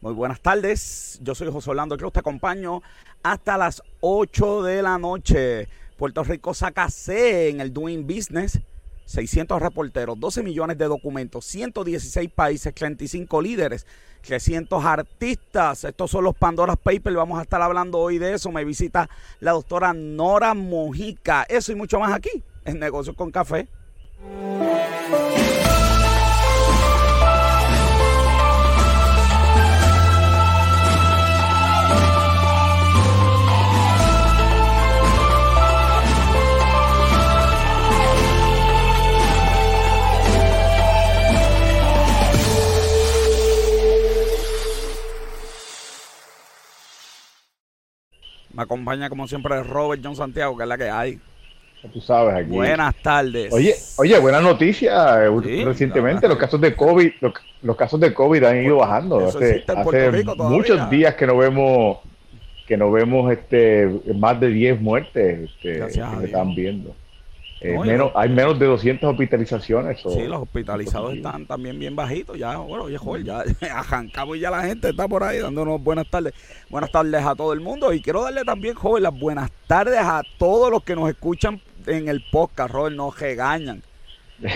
Muy buenas tardes, yo soy José Orlando Cruz, te acompaño hasta las 8 de la noche. Puerto Rico saca C en el Doing Business, 600 reporteros, 12 millones de documentos, 116 países, 35 líderes, 300 artistas. Estos son los Pandora Papers, vamos a estar hablando hoy de eso. Me visita la doctora Nora Mojica. Eso y mucho más aquí en Negocios con Café. Me acompaña como siempre Robert John Santiago, que es la que hay. Tú sabes aquí. Buenas tardes. Oye, oye, buena noticia. eh, Recientemente los casos de COVID, los, los casos de COVID han ido bajando. Eso Hace, hace muchos días que no vemos que no vemos este más de 10 muertes este, que se están viendo. Eh, menos, hay menos de 200 hospitalizaciones. o- Sí, los hospitalizados están también bien bajitos. Ya, bueno, oye, joder, ya arrancamos y ya la gente está por ahí dándonos buenas tardes. Buenas tardes a todo el mundo. Y quiero darle también, joven, las buenas tardes a todos los que nos escuchan en el podcast, Robert. Nos regañan.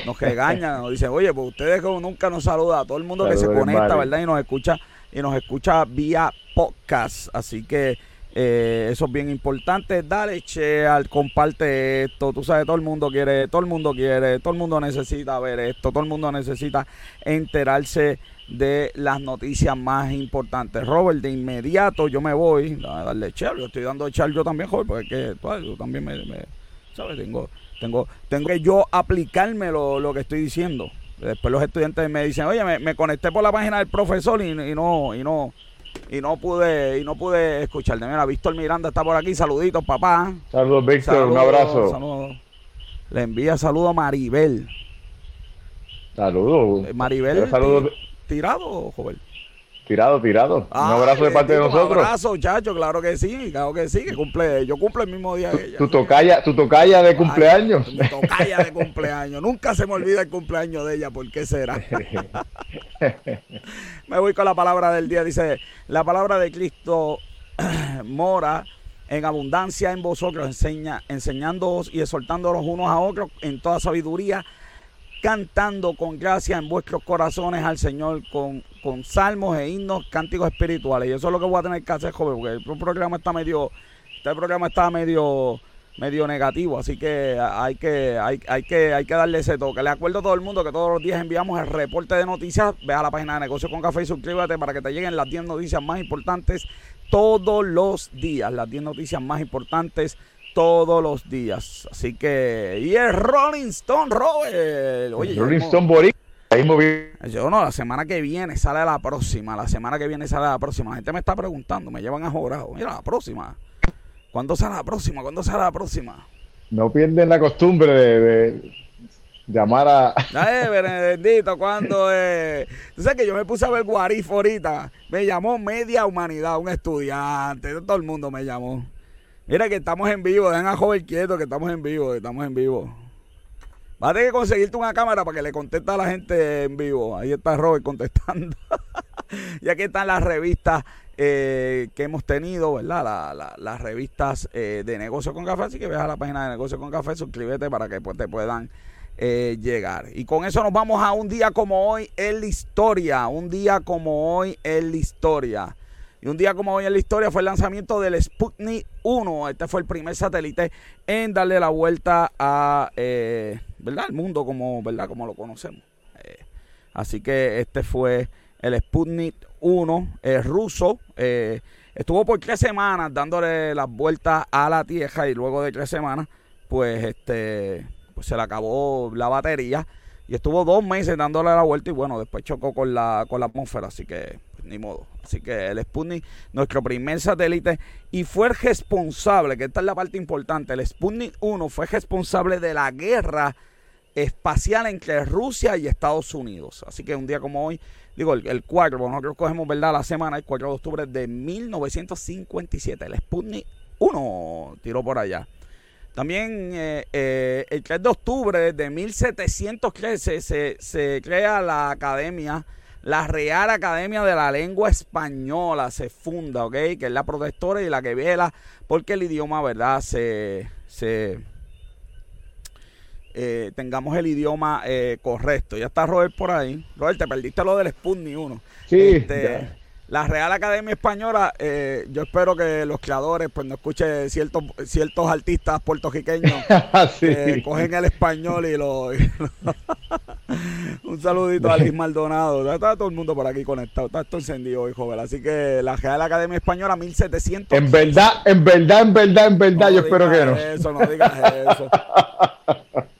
Nos regañan. Nos dicen, oye, pues ustedes como nunca nos saludan. A todo el mundo que se conecta. ¿verdad? Y nos escucha y nos escucha vía podcast. Así que eh, eso es bien importante. Dale, share, comparte esto. Tú sabes, todo el mundo quiere, todo el mundo quiere, todo el mundo necesita ver esto, todo el mundo necesita enterarse de las noticias más importantes. Robert, de inmediato yo me voy a darle share. Yo estoy dando share yo también, joven, porque es que yo también me, ¿sabes? Tengo, tengo, tengo que yo aplicarme lo, lo que estoy diciendo. Después los estudiantes me dicen, oye, me, me conecté por la página del profesor y, y no, y no, y no pude, y no pude escucharte. Mira, Víctor Miranda está por aquí, saluditos, papá. Saludos, Víctor, un Saludos, abrazo. saludos. Le envía saludo a Maribel. Saludos. Eh, Maribel, Saludos ti- tirado, joven. Tirado, tirado. un abrazo de parte de nosotros. Un abrazo, chacho, claro que sí, claro que sí, que cumple, yo cumplo el mismo día que ella. Tu tocaya, tu tocaya de cumpleaños. Ay, mi tocaya de cumpleaños. Nunca se me olvida el cumpleaños de ella, ¿por qué será? Me voy con la palabra del día. Dice, la palabra de Cristo mora en abundancia en vosotros, enseña, enseñándoos y exhortándolos unos a otros en toda sabiduría, cantando con gracia en vuestros corazones al Señor con, con salmos e himnos, cánticos espirituales. Y eso es lo que voy a tener que hacer, joven, porque el programa está medio, este programa está medio medio negativo, así que hay que, hay, hay que, hay que darle ese toque. Le acuerdo a todo el mundo que todos los días enviamos el reporte de noticias. Ve a la página de Negocios con Café y suscríbete para que te lleguen las 10 noticias más importantes todos los días. Las 10 noticias más importantes todos los días. Así que, y el Rolling Stone, Robert. Oye, Rolling ya Stone Boricua. Yo no, la semana que viene sale la próxima. La semana que viene sale la próxima. La gente me está preguntando, me llevan a jorado. Mira, la próxima. ¿Cuándo sale la próxima? ¿Cuándo sale la próxima? No pierden la costumbre de, de llamar a. Ay, bendito, cuando eh? Tú sabes que yo me puse a ver Guarif ahorita. Me llamó Media Humanidad, un estudiante. Todo el mundo me llamó. Mira que estamos en vivo, dejen a joven quieto que estamos en vivo, estamos en vivo. Vas a conseguirte una cámara para que le conteste a la gente en vivo. Ahí está Robert contestando. y aquí están las revistas eh, que hemos tenido, ¿verdad? La- la- las revistas eh, de Negocio con Café. Así que ve a la página de Negocio con Café, suscríbete para que pues, te puedan eh, llegar. Y con eso nos vamos a un día como hoy en la historia. Un día como hoy en la historia. Y un día como hoy en la historia fue el lanzamiento del Sputnik 1. Este fue el primer satélite en darle la vuelta a, eh, ¿verdad? al mundo como, ¿verdad? como lo conocemos. Eh, así que este fue el Sputnik 1 eh, ruso. eh, estuvo por tres semanas dándole las vueltas a la Tierra y luego de tres semanas, pues este pues se le acabó la batería y estuvo dos meses dándole la vuelta y bueno, después chocó con la, con la atmósfera, así que ni modo. Así que el Sputnik, nuestro primer satélite, y fue el responsable, que esta es la parte importante, el Sputnik 1 fue responsable de la guerra espacial entre Rusia y Estados Unidos. Así que un día como hoy, digo, el, el 4, porque nosotros cogemos, ¿verdad? La semana, el 4 de octubre de 1957, el Sputnik 1 tiró por allá. También eh, eh, el 3 de octubre de 1713 se, se crea la Academia La Real Academia de la Lengua Española se funda, ¿ok? Que es la protectora y la que vela porque el idioma, ¿verdad? Se, se eh, tengamos el idioma eh, correcto. Ya está Robert por ahí. Robert, te perdiste lo del Sputnik 1. Sí. Este, la Real Academia Española, eh, yo espero que los creadores pues no escuchen ciertos ciertos artistas puertorriqueños que cogen el español y lo... Un saludito a Liz Maldonado. Está todo el mundo por aquí conectado. Está todo encendido hoy, joven. Así que la Real Academia Española 1700... En verdad, en verdad, en verdad, en verdad, yo espero que no. Eso, no digas eso.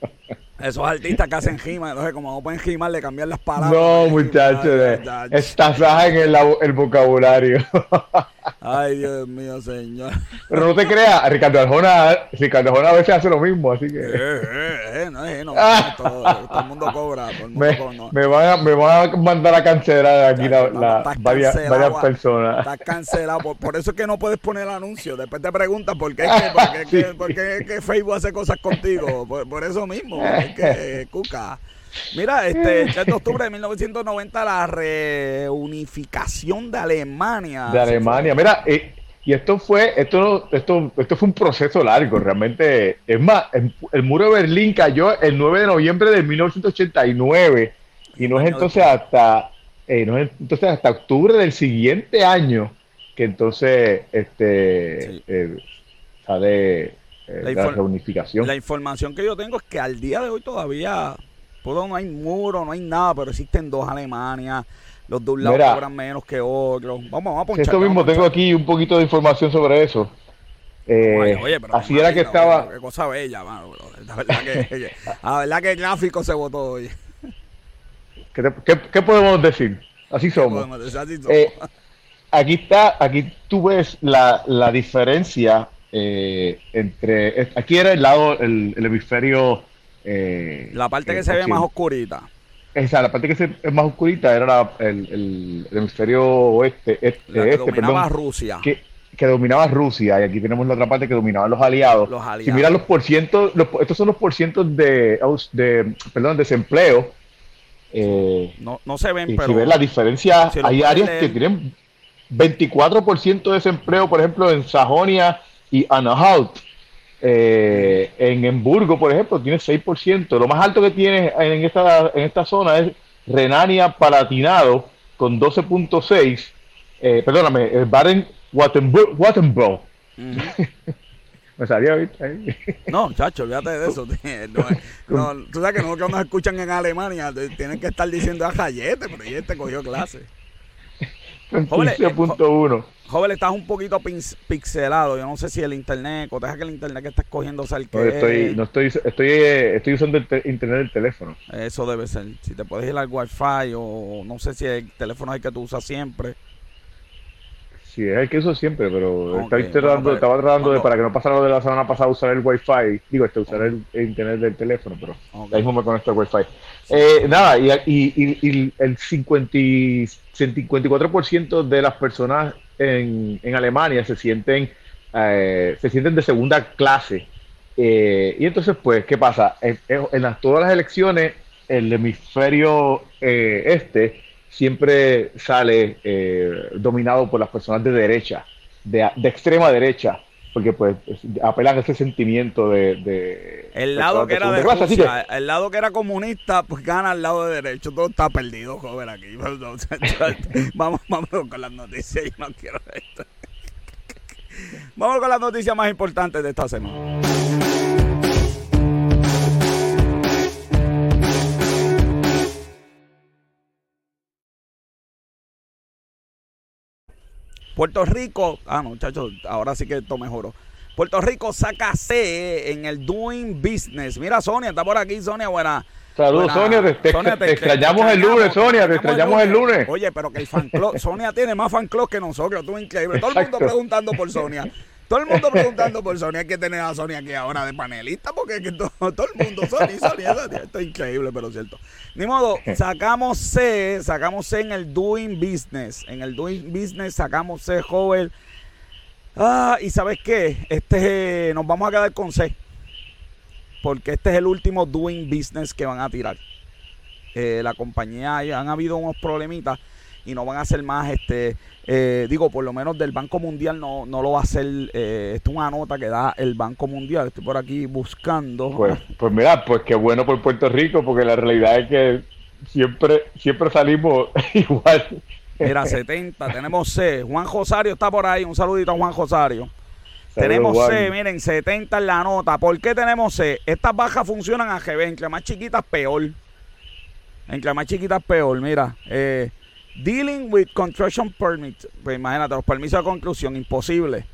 Esos artistas que hacen rima, entonces como no pueden rimar, le cambian las palabras. No, muchachos, estás en el, el vocabulario. Ay, Dios mío, señor. Pero no te creas, Ricardo Arjona, Ricardo Arjona a veces hace lo mismo, así que. Eh, eh, eh, no, eh, no, todo, todo, el mundo cobra. Todo el mundo me, cobra, no. me, van a, me van a mandar a cancelar aquí la, la, varias, varias, personas. Estás cancelado, por, por, eso es que no puedes poner anuncio. Después te preguntan por qué es que, por qué, sí. por qué es que Facebook hace cosas contigo. Por, por eso mismo, que, Cuca. Mira, este, el 3 de octubre de 1990, la reunificación de Alemania. De Alemania. Mira, eh, y esto fue, esto, esto, esto fue un proceso largo, realmente. Es más, el, el, muro de Berlín cayó el 9 de noviembre de 1989 y no es entonces hasta, eh, no es entonces hasta octubre del siguiente año que entonces este sí. eh, sale la, la reunificación. La información que yo tengo es que al día de hoy todavía todo no hay muro, no hay nada, pero existen dos Alemanias. Los de un lado Mira, cobran menos que otros. Vamos, vamos a ponchar. Esto mismo, tengo aquí un poquito de información sobre eso. Eh, oye, oye, pero así era que estaba. Qué cosa bella, mano. La verdad que, la verdad que el gráfico se votó hoy. ¿Qué, qué, ¿Qué, podemos decir? Así somos. Decir? Así somos. Eh, aquí está, aquí tú ves la, la diferencia eh, entre. Aquí era el lado, el, el hemisferio eh, la parte que se ve más oscurita. Esa, la parte que se ve más oscurita era la, el, el, el, hemisferio oeste, este, la que este, dominaba perdón, Rusia. Que, que, dominaba Rusia, y aquí tenemos la otra parte que dominaban los aliados. Los aliados. Si miras los porcientos, los, estos son los porcientos de, de perdón, desempleo. Eh, no, no se ven, y pero. Si ves la diferencia, si hay áreas leer. que tienen 24% de desempleo, por ejemplo, en Sajonia y Anhalt. Eh, en Hamburgo, por ejemplo, tiene 6%. Lo más alto que tiene en esta, en esta zona es Renania Palatinado con 12.6. Eh, perdóname, Baden-Württemberg. Uh -huh. Me salía, ¿viste? No, chacho, olvídate de eso. No, no, tú sabes que no que nos escuchan en Alemania tienen que estar diciendo a Jayete, pero Jayete cogió clase. 15.1. Joven, estás un poquito pixelado. Yo no sé si el internet, o deja que el internet que estás cogiendo sea el que. No estoy, no estoy, estoy, estoy usando el internet del teléfono. Eso debe ser. Si te puedes ir al wifi o no sé si el teléfono es el que tú usas siempre. Sí, es el que uso siempre, pero okay. estaba tratando, estaba tratando de, para que no pasara lo de la semana pasada, usar el wifi. Digo, este, usar okay. el, el, internet del teléfono, pero okay. ahí mismo me conecto al wifi. Sí. Eh, nada, y, y, y, el 50, 54% de las personas en, en Alemania se sienten, eh, se sienten de segunda clase. Eh, y entonces, pues, ¿qué pasa? En, en las, todas las elecciones, el hemisferio eh, este siempre sale eh, dominado por las personas de derecha, de, de, extrema derecha, porque pues apelan a ese sentimiento de... de el lado que era de, Rusia, que, el lado que era comunista, pues gana al lado de derecho, todo está perdido, joven, aquí. vamos, vamos con las noticias, yo no quiero esto. Vamos con las noticias más importantes de esta semana. Puerto Rico, ah, no, muchachos, ahora sí que esto mejoró. Puerto Rico saca C en el Doing Business. Mira, Sonia, está por aquí, Sonia, buena. Saludos, Sonia, te, te, Sonia, te, te extrañamos el lunes, Sonia, te extrañamos el lunes. el lunes. Oye, pero que el fan club, Sonia tiene más fan club que nosotros, tú increíble. Todo el mundo preguntando por Sonia. Todo el mundo preguntando por Sonia. Hay que tener a Sonia aquí ahora de panelista porque es que todo, todo, el mundo, Sonia, Sonia, Sonia. Esto es increíble, pero cierto. Ni modo, sacamos C, sacamos C en el Doing Business. En el Doing Business sacamos C, joven. Ah, y ¿sabes qué? Este, nos vamos a quedar con C. Porque este es el último Doing Business que van a tirar. eh, la compañía han habido unos problemitas y no van a ser más, este, eh, digo, por lo menos del Banco Mundial no, no lo va a hacer, eh, esto es una nota que da el Banco Mundial, estoy por aquí buscando. Pues, pues mira, pues qué bueno por Puerto Rico, porque la realidad es que siempre, siempre salimos igual. Mira, 70, tenemos C, Juan Josario está por ahí, un saludito a Juan Josario. tenemos C, miren, 70 en la nota. ¿Por qué tenemos C? Estas bajas funcionan a GB, entre más chiquitas peor. Entre más chiquitas peor, mira. Eh, Dealing with construction permits. Pues imagínate, los permisos de construcción, imposible.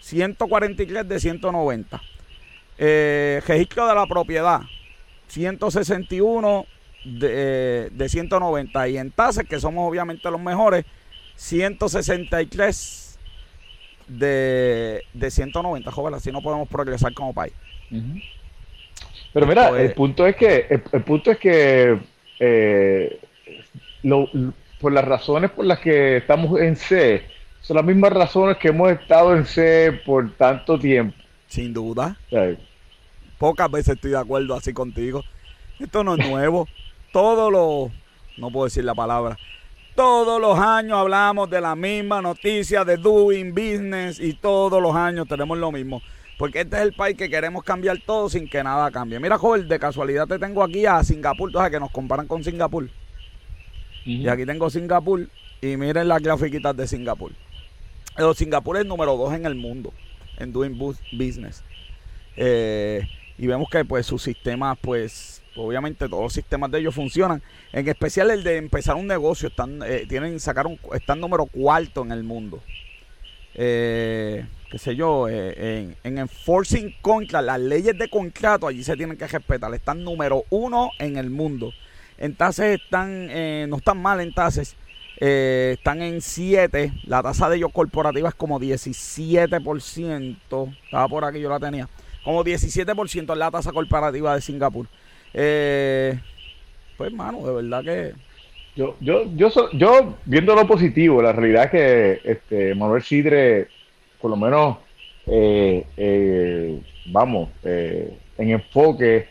143 de 190. Eh, registro de la propiedad, 161 de, de 190. Y en tasas, que somos obviamente los mejores, 163 de, de 190. Joven, así no podemos progresar como país. Pero mira, el punto es que, el, punto es que eh, lo, por las razones por las que estamos en C, son las mismas razones que hemos estado en C por tanto tiempo. Sin duda. Pocas veces estoy de acuerdo así contigo. Esto no es nuevo. Todos los, no puedo decir la palabra, todos los años hablamos de la misma noticia de doing business y todos los años tenemos lo mismo. Porque este es el país que queremos cambiar todo sin que nada cambie. Mira, joven, de casualidad te tengo aquí a Singapur, tú sabes que nos comparan con Singapur. Y aquí tengo Singapur y miren las grafiquitas de Singapur. Singapur es número dos en el mundo en doing business. Eh, y vemos que pues sus sistemas, pues obviamente todos los sistemas de ellos funcionan. En especial el de empezar un negocio, están, eh, tienen, sacaron, están número cuarto en el mundo. Eh, qué sé yo, en, en, enforcing contract, las leyes de contrato allí se tienen que respetar. Están número uno en el mundo. En tases están, eh, no están mal en. Eh, están en 7. La tasa de ellos corporativa es como 17%. Estaba por aquí, yo la tenía. Como 17% es la tasa corporativa de Singapur. Eh, pues, mano, de verdad que. Yo, yo, yo, yo, viendo lo positivo, la realidad es que este, Manuel Sidre, por lo menos, vamos, en enfoque,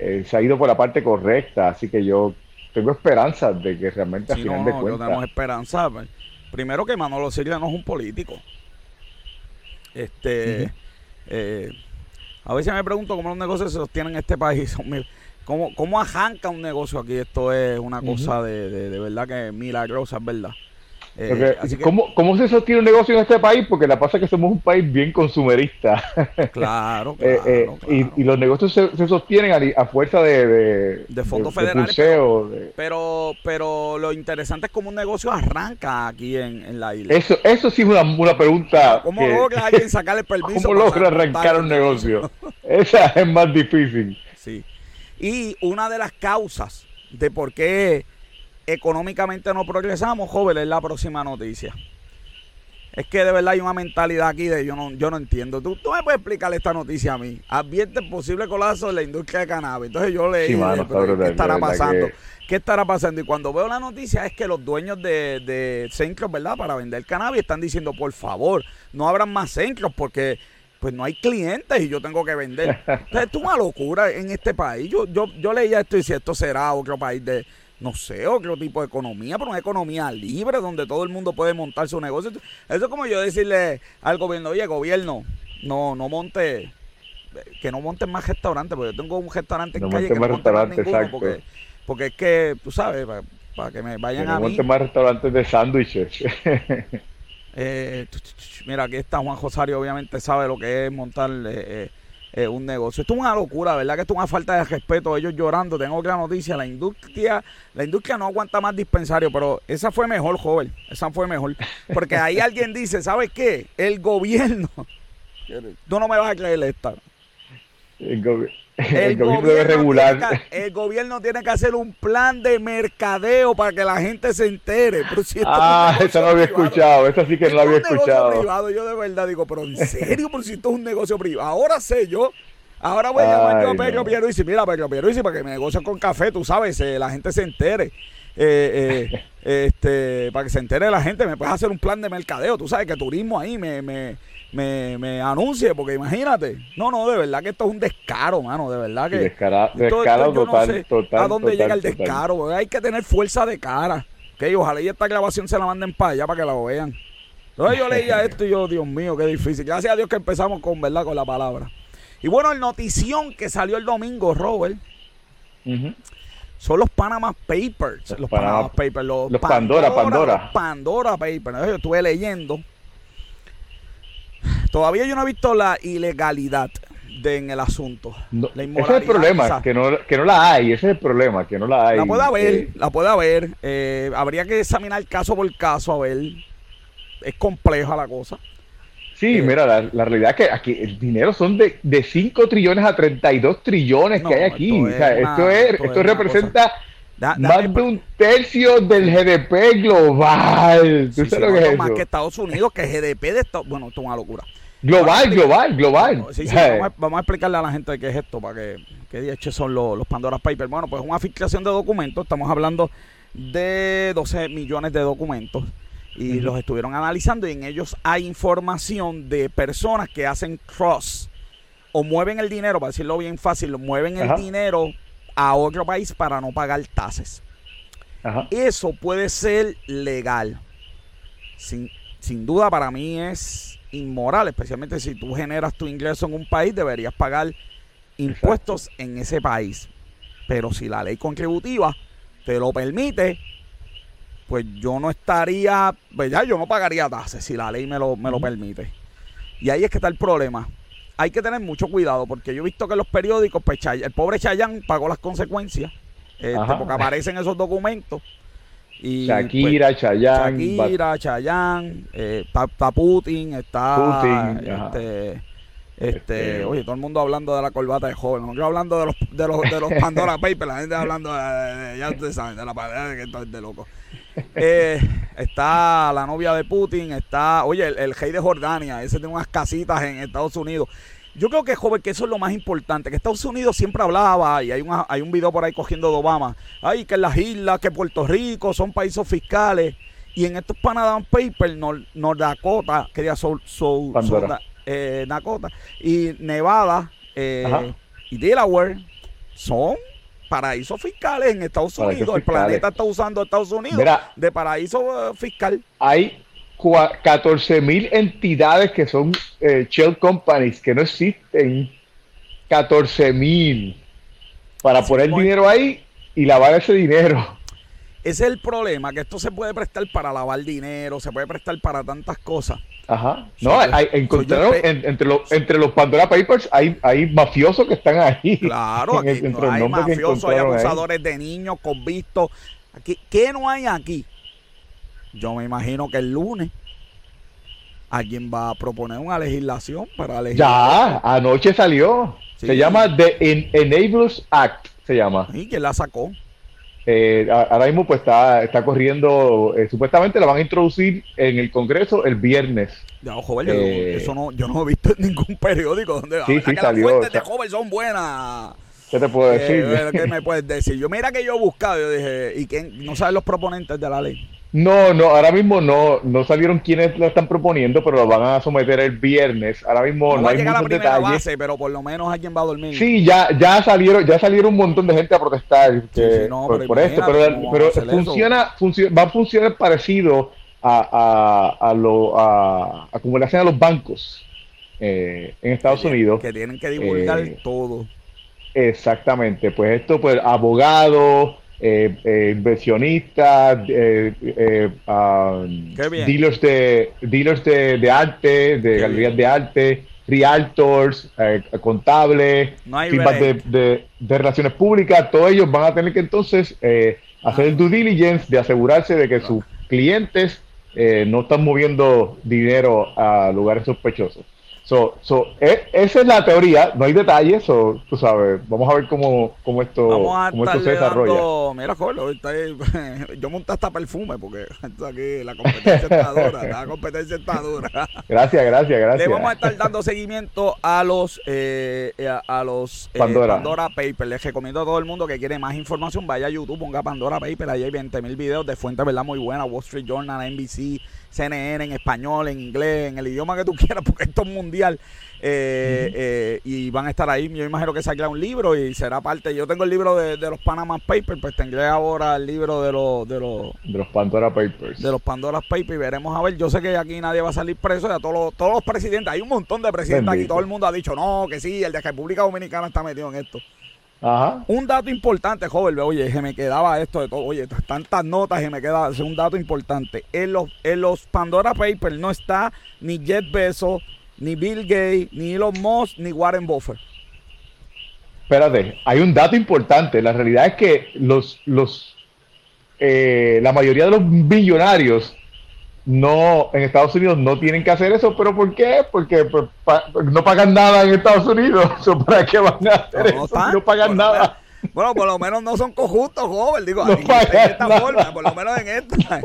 eh, se ha ido por la parte correcta, así que yo tengo esperanza de que realmente al final de cuentas. tenemos esperanza. Primero que Manolo Silva no es un político. Este, eh, a veces me pregunto cómo los negocios se sostienen en este país. ¿Cómo, cómo arranca un negocio aquí? Esto es una cosa de, de, de verdad que milagrosa, es verdad. Eh, ¿cómo, se sostiene un negocio en este país? Porque la pasa es que somos un país bien consumerista. Claro, eh, eh, claro, Y, los negocios se, sostienen a, fuerza de, de, fondos federales. pero, pero, lo interesante es cómo un negocio arranca aquí en, la isla. Eso, eso sí es una, una pregunta. ¿Cómo logra alguien sacar el permiso? ¿Cómo logra arrancar un negocio? Esa es más difícil. Sí. Y una de las causas de por qué económicamente no progresamos, joven, es la próxima noticia. Es que de verdad hay una mentalidad aquí de yo no, yo no entiendo. ¿Tú, tú me puedes explicar esta noticia a mí. Advierte posible colapso en la industria de cannabis. Entonces yo leí, ¿qué estará pasando? ¿Qué estará pasando? Y cuando veo la noticia es que los dueños de, de centros, ¿verdad? Para vender cannabis están diciendo, por favor, no abran más centros porque pues no hay clientes y yo tengo que vender. Entonces, es una locura en este país. Yo, yo, yo leía esto y si esto será otro país de, no sé, otro tipo de economía, pero una economía libre donde todo el mundo puede montar su negocio. Eso es como yo decirle al gobierno, oye, gobierno, no, no monte, que no monten más restaurantes, porque yo tengo un restaurante en calle que no monte más ninguno, porque, porque es que, tú sabes, para, que me vayan que no a monten más restaurantes de sándwiches. eh, mira, aquí está Juan Josario, obviamente sabe lo que es montar... Eh, eh un negocio. Esto es una locura, ¿verdad? Que esto es una falta de respeto. Ellos llorando. Tengo otra noticia. La industria, la industria no aguanta más dispensario, pero esa fue mejor, joven. Esa fue mejor. Porque ahí alguien dice, ¿sabes qué? El gobierno. Tú no me vas a creer esta. El, gobierno, debe regular. el gobierno tiene que hacer un plan de mercadeo para que la gente se entere. ah, eso no había escuchado. Eso sí que no lo había escuchado. Privado, yo de verdad digo, pero en serio, por si esto es un negocio privado. Ahora sé yo. Ahora voy a llamar yo a Pedro Pierluisi. Mira, Pedro Pierluisi, para que me negocie con café, tú sabes, eh, la gente se entere. eh, eh, este, para que se entere la gente, me puedes hacer un plan de mercadeo. Tú sabes que turismo ahí me, me, me, me anuncie, porque imagínate. No, no, de verdad que esto es un descaro, mano, de verdad que. descaro total, total, ¿A dónde llega el descaro? Hay que tener fuerza de cara. Que ojalá y esta grabación se la manden para allá para que la vean. Entonces yo leía esto y yo, Dios mío, qué difícil. Gracias a Dios que empezamos con, ¿verdad? Con la palabra. Y bueno, el notición que salió el domingo, Robert, son los Panama Papers. Los, Panama, Papers. Los, Pandora, Pandora. Pandora Papers. Yo estuve leyendo. Todavía yo no he visto la ilegalidad de, en el asunto. la ese es el problema, que, no, que no la hay. Ese es el problema, que no la hay. La puede haber, eh, la puede haber. Eh, habría que examinar caso por caso, a ver. Es compleja la cosa. Sí, eh, mira, la, realidad es que aquí el dinero son de, de 5 trillones a 32 trillones que hay aquí. Esto, es, esto, representa más de un tercio del GDP global. ¿Tú sabes lo que es más que Estados Unidos, que GDP de Estados Bueno, esto es una locura. Global, global, global. Sí, sí, vamos, a, explicarle a la gente qué es esto, para que, qué son los, los Pandora Papers. Bueno, pues una filtración de documentos, estamos hablando de 12 millones de documentos y los estuvieron analizando y en ellos hay información de personas que hacen cross o mueven el dinero, para decirlo bien fácil, mueven el dinero a otro país para no pagar tasas. Eso puede ser legal. Sin, sin duda para mí es inmoral, especialmente si tú generas tu ingreso en un país, deberías pagar impuestos en ese país. Pero si la ley contributiva te lo permite, pues yo no estaría, pues ya yo no pagaría tasas si la ley me lo, me lo permite. Y ahí es que está el problema. Hay que tener mucho cuidado porque yo he visto que los periódicos, pues el pobre Chayán pagó las consecuencias, este, porque aparecen esos documentos. Y, Shakira, pues, Chayán. Shakira, Chayán, eh, está, Putin, está Putin, este, este, oye, todo el mundo hablando de la corbata de joven, yo hablando de los, de los, de los Pandora Papers, la gente hablando de, ya ustedes saben, de la pared que de loco. Eh, está la novia de Putin, está, oye, el, rey de Jordania, ese tiene unas casitas en Estados Unidos. Yo creo que, joven, que eso es lo más importante, que Estados Unidos siempre hablaba, y hay, una, hay un video por ahí cogiendo de Obama, ay, que las islas, que Puerto Rico son países fiscales, y en estos Panama Papers, North, Dakota, que ya son, eh, Dakota, y Nevada, eh, y Delaware, son paraísos fiscales en Estados Unidos. El planeta está usando Estados Unidos de paraíso eh, fiscal. Hay 14 mil entidades que son eh, shell companies que no existen. 14 mil para poner dinero ahí y lavar ese dinero. Ese es el problema, que esto se puede prestar para lavar dinero, se puede prestar para tantas cosas. Ajá. No, hay, encontraron entre, los, entre los Pandora Papers hay, hay mafiosos que están ahí. Claro, aquí hay mafiosos, hay abusadores de niños, convictos. Aquí, ¿Qué no hay aquí? Yo me imagino que el lunes alguien va a proponer una legislación para legislar. Ya, anoche salió. Se llama The Enablers Act, se llama. ¿Y quién la sacó? Eh, ahora mismo pues está, está corriendo, eh, supuestamente la van a introducir en el Congreso el viernes. Ya, joven, eh, eso no, yo no he visto en ningún periódico donde sí, sí, salió, las fuentes de joven son buenas. ¿Qué te puedo decir? ¿Qué me puedes decir? Yo mira que yo he buscado, yo dije, ¿y quién no saben los proponentes de la ley? No, no, ahora mismo no, no salieron quienes lo están proponiendo, pero lo van a someter el viernes. Ahora mismo no, hay muchos detalles. Base, pero por lo menos alguien va a dormir. Sí, ya, ya salieron, ya salieron un montón de gente a protestar por, esto, pero, funciona, va a funcionar parecido a, a, a lo, a, a como le hacen a los bancos eh, en Estados Unidos. Que tienen que divulgar eh, todo. Exactamente, pues esto, pues abogados eh, eh, inversionistas, eh, eh um, dealers de dealers de, arte, de galerías de arte, realtors, contables, firmas de, relaciones públicas, todos ellos van a tener que entonces hacer el due diligence de asegurarse de que sus clientes no están moviendo dinero a lugares sospechosos. So, so, e, esa es la teoría, no hay detalles, o tú sabes, vamos a ver cómo, cómo esto, cómo esto se desarrolla. mira, joder, yo monté hasta perfume porque aquí la competencia está dura, la competencia está dura. Gracias, gracias, gracias. Le vamos a estar dando seguimiento a los eh, a, los eh, Pandora. Pandora Paper. Les recomiendo a todo el mundo que quiere más información, vaya a YouTube, ponga Pandora Paper, ahí hay 20 mil videos de fuentes, ¿verdad? Muy buena, Wall Street Journal, NBC, CNN en español, en inglés, en el idioma que tú quieras, porque esto es mundial. Eh, eh, y van a estar ahí. Yo imagino que sacará un libro y será parte. Yo tengo el libro de, los Panama Papers, pues tendré ahora el libro de los de los, de los Pandora Papers. De los Pandora Papers y veremos a ver. Yo sé que aquí nadie va a salir preso. Ya todos los, todos los presidentes, hay un montón de presidentes aquí. Todo el mundo ha dicho no, que sí, el de República Dominicana está metido en esto. Ajá. Un dato importante, joven, oye, que me quedaba esto de todo, oye, tantas notas y me quedaba, es un dato importante. En los, en los Pandora Papers no está ni Jet Bezos, ni Bill Gates, ni Elon Musk, ni Warren Buffett. Espérate, hay un dato importante. La realidad es que los, los, eh, la mayoría de los billonarios no en Estados Unidos no tienen que hacer eso, pero ¿por qué? Porque pues, no pagan nada en Estados Unidos. ¿Para qué van a hacer eso? No pagan nada. Bueno, por lo menos no son conjuntos, joven. Digo, en, esta forma, por lo menos en esta,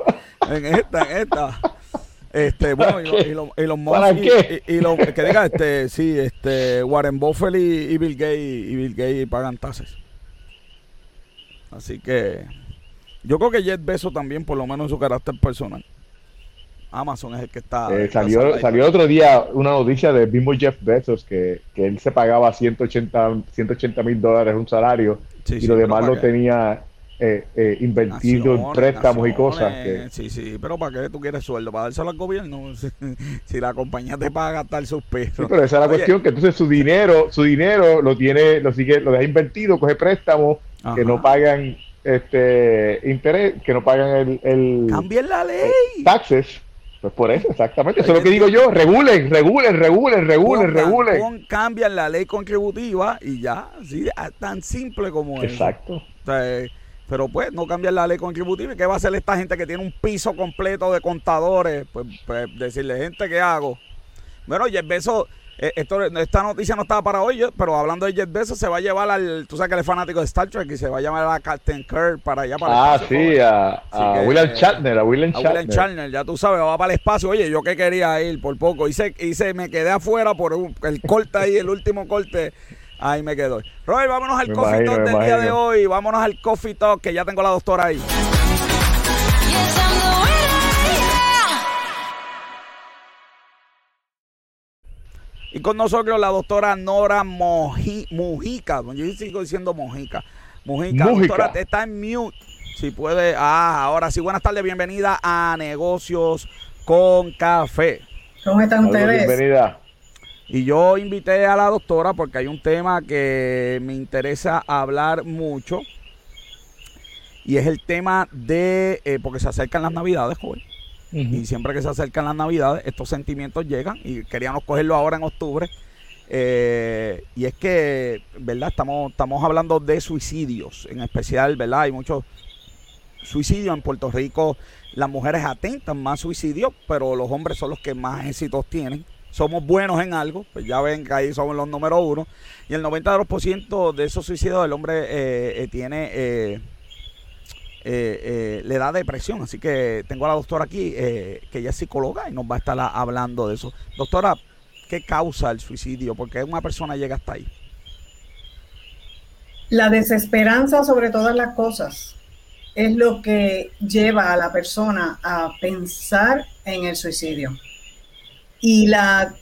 en esta, en esta. Este, bueno, y, los y, los y, lo, que diga, este, sí, este, Warren Buffett y, Bill Gates y Bill Gates pagan tasas. Así que yo creo que Jeff Bezos también, por lo menos en su carácter personal. Amazon es el que está. Eh, salió salió otro día una noticia de mismo Jeff Bezos que, que él se pagaba 180 mil dólares un salario y lo demás lo tenía eh, eh, invertido en préstamos y cosas. Que... Sí, sí, pero ¿para qué tú quieres sueldo? ¿Para dárselo al gobierno? si la compañía te paga gastar sus pesos. Sí, pero esa es la cuestión, que entonces su dinero su dinero lo tiene lo sigue lo deja invertido, coge préstamos que no pagan este interés, que no pagan el... el Cambien la ley. taxes. Pues por eso, exactamente. Eso es lo que digo yo. Regulen, regulen, regulen, regulen, regulen. cambian la ley contributiva y ya. Así, tan simple como eso. Exacto. pero pues no cambian la ley contributiva. ¿Y qué va a hacer esta gente que tiene un piso completo de contadores? Pues, pues decirle, gente, ¿qué hago? Bueno, y el beso eh, esto, esta noticia no estaba para hoy, pero hablando de Jet Bezos, se va a llevar al. Tú sabes que él es fanático de Star Trek y se va a llamar a Captain Kirk para allá. Para ah, sí, a, William Shatner. A William Shatner. ya tú sabes, va para el espacio. Oye, yo que quería ir por poco. Hice, hice, me quedé afuera por el corte ahí, el último corte. Ahí me quedo. Robert, vámonos al Coffee Talk del día de hoy. Vámonos al Coffee Talk, que ya tengo la doctora ahí. Y con nosotros la doctora Nora Mujica. Yo sigo diciendo Mojica. Mujica. Doctora, está en mute. Si puede. Ah, ahora sí. Buenas tardes. Bienvenida a Negocios con Café. ¿Cómo están ustedes? Bienvenida. Y yo invité a la doctora porque hay un tema que me interesa hablar mucho. Y es el tema de. Eh, porque se acercan las Navidades, joven. Y siempre que se acercan las navidades, estos sentimientos llegan y queríamos cogerlo ahora en octubre. Eh, y es que, ¿verdad? Estamos, estamos hablando de suicidios, en especial, ¿verdad? Hay muchos suicidios en Puerto Rico. Las mujeres atentan más suicidios, pero los hombres son los que más éxitos tienen. Somos buenos en algo, pues ya ven que ahí somos los número uno. Y el 92% de esos suicidios el hombre eh, eh, tiene eh, eh, le da depresión. Así que tengo a la doctora aquí, eh, que ella es psicóloga y nos va a estar hablando de eso. Doctora, ¿qué causa el suicidio? ¿Por qué una persona llega hasta ahí? La desesperanza sobre todas las cosas es lo que lleva a la persona a pensar en el suicidio. Y la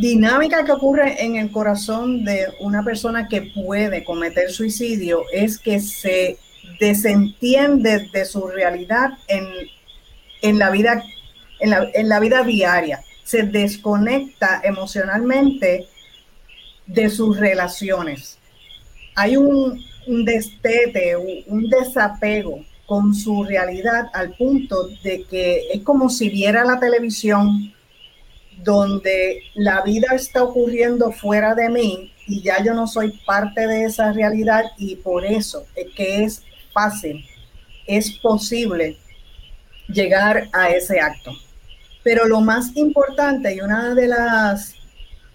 dinámica que ocurre en el corazón de una persona que puede cometer suicidio es que se desentiende de su realidad en, la vida, en la, vida diaria, se desconecta emocionalmente de sus relaciones. Hay un, destete, un, desapego con su realidad al punto de que es como si viera la televisión donde la vida está ocurriendo fuera de mí y ya yo no soy parte de esa realidad y por eso es que es fácil, es posible llegar a ese acto. Pero lo más importante y una de las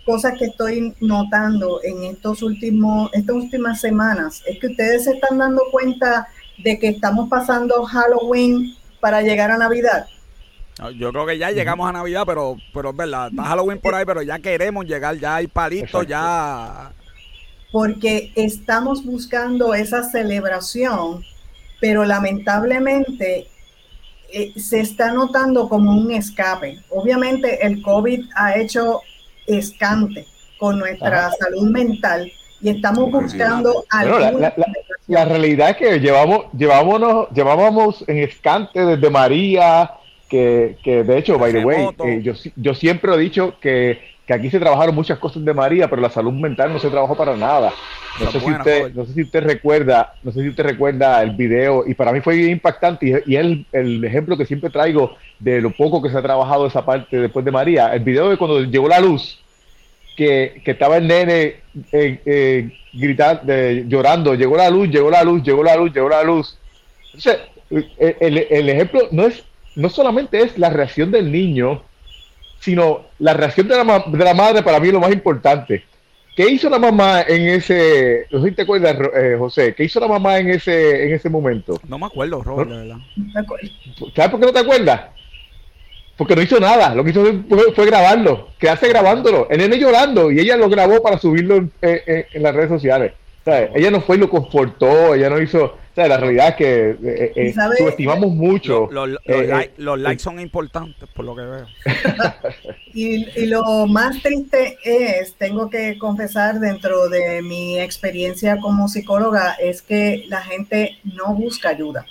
cosas que estoy notando en estos últimos, estas últimas semanas es que ustedes se están dando cuenta de que estamos pasando Halloween para llegar a Navidad. Yo creo que ya llegamos a Navidad, pero, pero es verdad, está Halloween por ahí, pero ya queremos llegar, ya hay palitos, ya. Porque estamos buscando esa celebración, pero lamentablemente eh, se está notando como un escape. Obviamente el COVID ha hecho escante con nuestra salud mental y estamos buscando la, realidad es que llevamos, llevámonos, llevábamos en escante desde María, que, que de hecho, by the way, eh, yo, yo siempre he dicho que, que, aquí se trabajaron muchas cosas de María, pero la salud mental no se trabajó para nada. No sé, si usted, no sé si usted recuerda, no sé si usted recuerda el video, y para mí fue impactante, y, y es el, el, ejemplo que siempre traigo de lo poco que se ha trabajado esa parte después de María. El video de cuando llegó la luz, que, estaba el nene eh, eh, gritando, llorando, llegó la luz, llegó la luz, llegó la luz, llegó la luz. Entonces, el, el, ejemplo no es, no solamente es la reacción del niño, sino la reacción de la, de la madre para mí es lo más importante. ¿Qué hizo la mamá en ese, no sé si te acuerdas, eh, José, qué hizo la mamá en ese, en ese momento? No me acuerdo, Robert, ¿No? verdad. ¿Sabes por qué no te acuerdas? porque no hizo nada, lo que hizo fue, grabarlo, quedarse grabándolo, el nene llorando y ella lo grabó para subirlo en, en, las redes sociales. Ella no fue y lo confortó, ella no hizo, la realidad es que eh, eh subestimamos mucho. Eh, los likes son importantes, por lo que veo. y, y, lo más triste es, tengo que confesar dentro de mi experiencia como psicóloga, es que la gente no busca ayuda.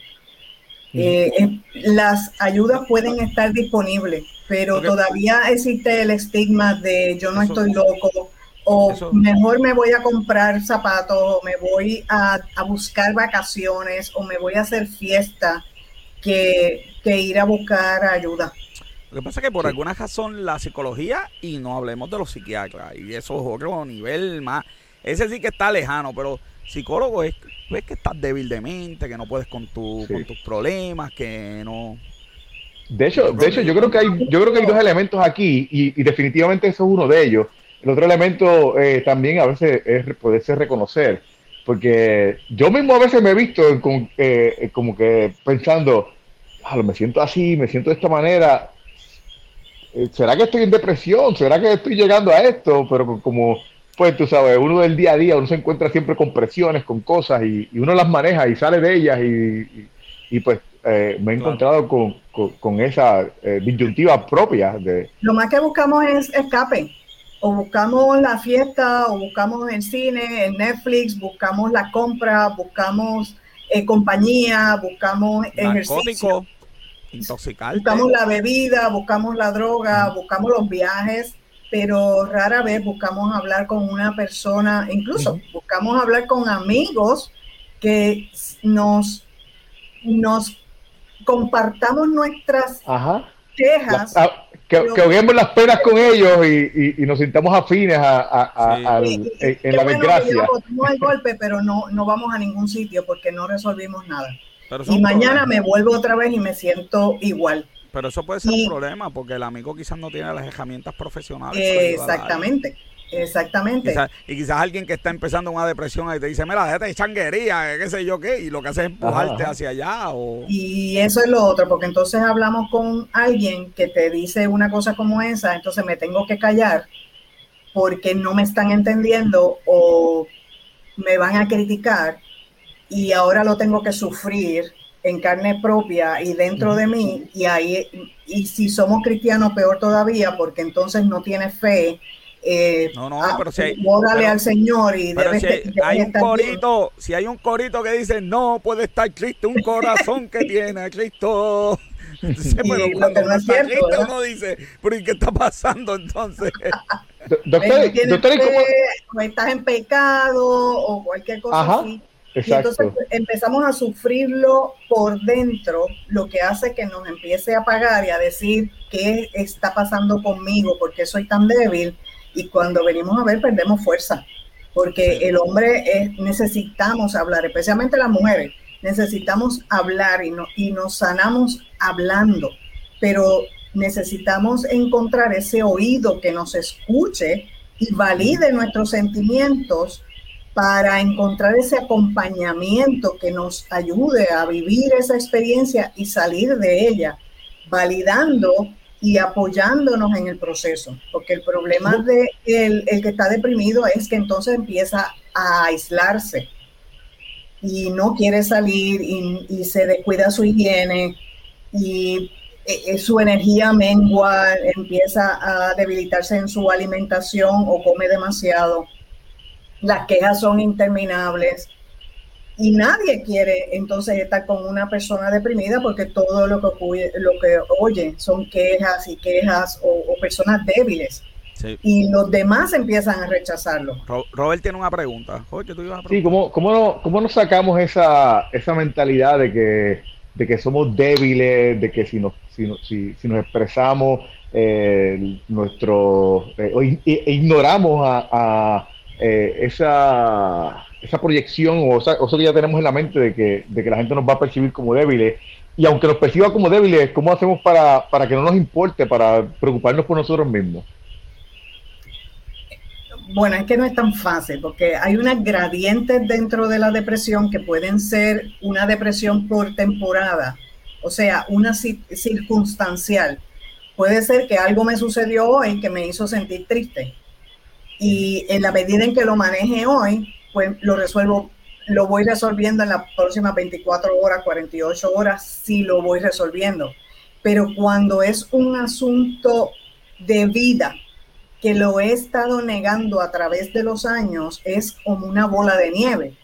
Eh, eh, las ayudas pueden estar disponibles, pero todavía existe el estigma de yo no estoy loco o mejor me voy a comprar zapatos o me voy a, buscar vacaciones o me voy a hacer fiesta que, ir a buscar ayuda. Lo que pasa es que por alguna razón la psicología, y no hablemos de los psiquiatras, y eso es otro nivel más, ese sí que está lejano, pero psicólogo es ves que estás débil de mente, que no puedes con, tu, con tus problemas, que no... De hecho, de hecho, yo creo que hay, yo creo que hay dos elementos aquí y, definitivamente eso es uno de ellos. El otro elemento eh, también a veces es poder ser reconocer, porque yo mismo a veces me he visto eh, como que pensando, me siento así, me siento de esta manera. Eh, ¿Será que estoy en depresión? ¿Será que estoy llegando a esto? Pero como pues tú sabes, uno del día a día, uno se encuentra siempre con presiones, con cosas, y, uno las maneja y sale de ellas, y, pues eh, me he encontrado con, esa eh, disyuntiva propia. de Lo más que buscamos es escape, o buscamos la fiesta, o buscamos el cine, en Netflix, buscamos la compra, buscamos eh, compañía, buscamos ejercicio. Intoxicante. Buscamos la bebida, buscamos la droga, buscamos los viajes pero rara vez buscamos hablar con una persona, incluso buscamos hablar con amigos que nos, nos compartamos nuestras quejas. Ah, que, que las penas con ellos y, y, nos sintamos afines a, en, la desgracia. No hay golpe, pero no, no vamos a ningún sitio porque no resolvimos nada. y mañana me vuelvo otra vez y me siento igual. Pero eso puede ser un problema porque el amigo quizás no tiene las herramientas profesionales. exactamente. Exactamente. y quizás alguien que está empezando una depresión y te dice, mira, déjate de changuería, qué sé yo qué, y lo que hace es empujarte hacia allá. O... Y eso es lo otro, porque entonces hablamos con alguien que te dice una cosa como esa, entonces me tengo que callar porque no me están entendiendo o me van a criticar y ahora lo tengo que sufrir en carne propia y dentro de mí, y ahí, y si somos cristianos, peor todavía, porque entonces no tienes fe. Eh, no, no, pero si hay, al Señor y si hay, un corito, si hay un corito que dice no puede estar Cristo, un corazón que tiene Cristo. pero cuando no está Cristo, uno dice, pero ¿y qué está pasando entonces? doctor, doctor, ¿cómo? estás en pecado o cualquier cosa así y entonces empezamos a sufrirlo por dentro, lo que hace que nos empiece a pagar y a decir qué está pasando conmigo, por qué soy tan débil. Y cuando venimos a ver, perdemos fuerza, porque el hombre es, necesitamos hablar, especialmente las mujeres, necesitamos hablar y, no, y nos sanamos hablando, pero necesitamos encontrar ese oído que nos escuche y valide nuestros sentimientos para encontrar ese acompañamiento que nos ayude a vivir esa experiencia y salir de ella, validando y apoyándonos en el proceso, porque el problema de el, que está deprimido es que entonces empieza a aislarse y no quiere salir y, se descuida su higiene y eh, eh, su energía mengua, empieza a debilitarse en su alimentación o come demasiado. Las quejas son interminables y nadie quiere entonces estar con una persona deprimida porque todo lo que, lo que oye son quejas y quejas o, personas débiles. Y los demás empiezan a rechazarlo. Robert tiene una pregunta. Sí, ¿cómo, cómo, cómo nos sacamos esa, esa mentalidad de que, de que somos débiles, de que si nos, si, si, si nos expresamos eh, nuestro eh, e ignoramos a, a eh, esa esa proyección o, eso que ya tenemos en la mente de que, de que la gente nos va a percibir como débiles. Y aunque nos perciba como débiles, ¿cómo hacemos para, para que no nos importe, para preocuparnos por nosotros mismos? Bueno, es que no es tan fácil porque hay unas gradientes dentro de la depresión que pueden ser una depresión por temporada, o sea, una circunstancial. Puede ser que algo me sucedió hoy que me hizo sentir triste. Y en la medida en que lo maneje hoy, pues lo resuelvo, lo voy resolviendo en las próximas 24 horas, 48 horas, sí lo voy resolviendo. Pero cuando es un asunto de vida que lo he estado negando a través de los años, es como una bola de nieve,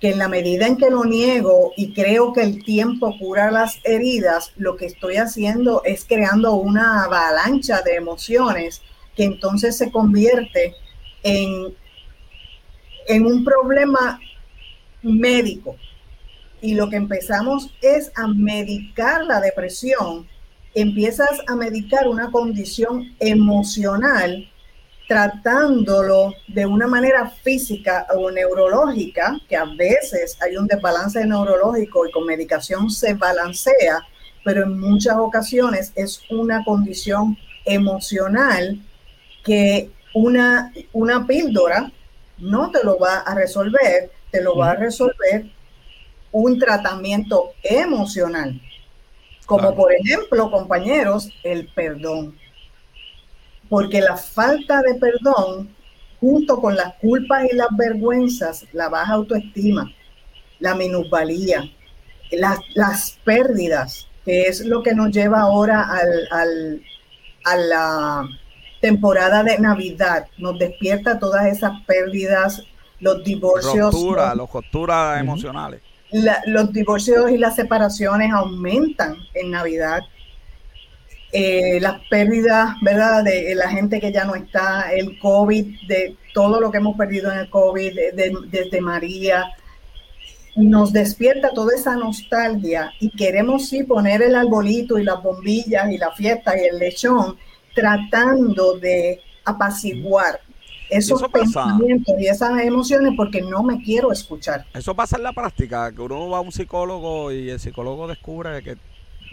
que en la medida en que lo niego y creo que el tiempo cura las heridas, lo que estoy haciendo es creando una avalancha de emociones que entonces se convierte en un problema médico. Y lo que empezamos es a medicar la depresión, empiezas a medicar una condición emocional tratándolo de una manera física o neurológica, que a veces hay un desbalance neurológico y con medicación se balancea, pero en muchas ocasiones es una condición emocional que una, una píldora no te lo va a resolver, te lo va a resolver un tratamiento emocional, como por ejemplo, compañeros, el perdón. Porque la falta de perdón, junto con las culpas y las vergüenzas, la baja autoestima, la minusvalía, las, las pérdidas, que es lo que nos lleva ahora al, al, a la temporada de Navidad nos despierta todas esas pérdidas, los divorcios. los costuras emocionales. los divorcios y las separaciones aumentan en Navidad. Eh, las pérdidas, ¿verdad? De la gente que ya no está, el COVID, de todo lo que hemos perdido en el COVID, desde María, nos despierta toda esa nostalgia y queremos sí poner el arbolito y las bombillas y la fiesta y el lechón, tratando de apaciguar esos pensamientos y esas emociones porque no me quiero escuchar. Eso pasa en la práctica, que uno va a un psicólogo y el psicólogo descubre que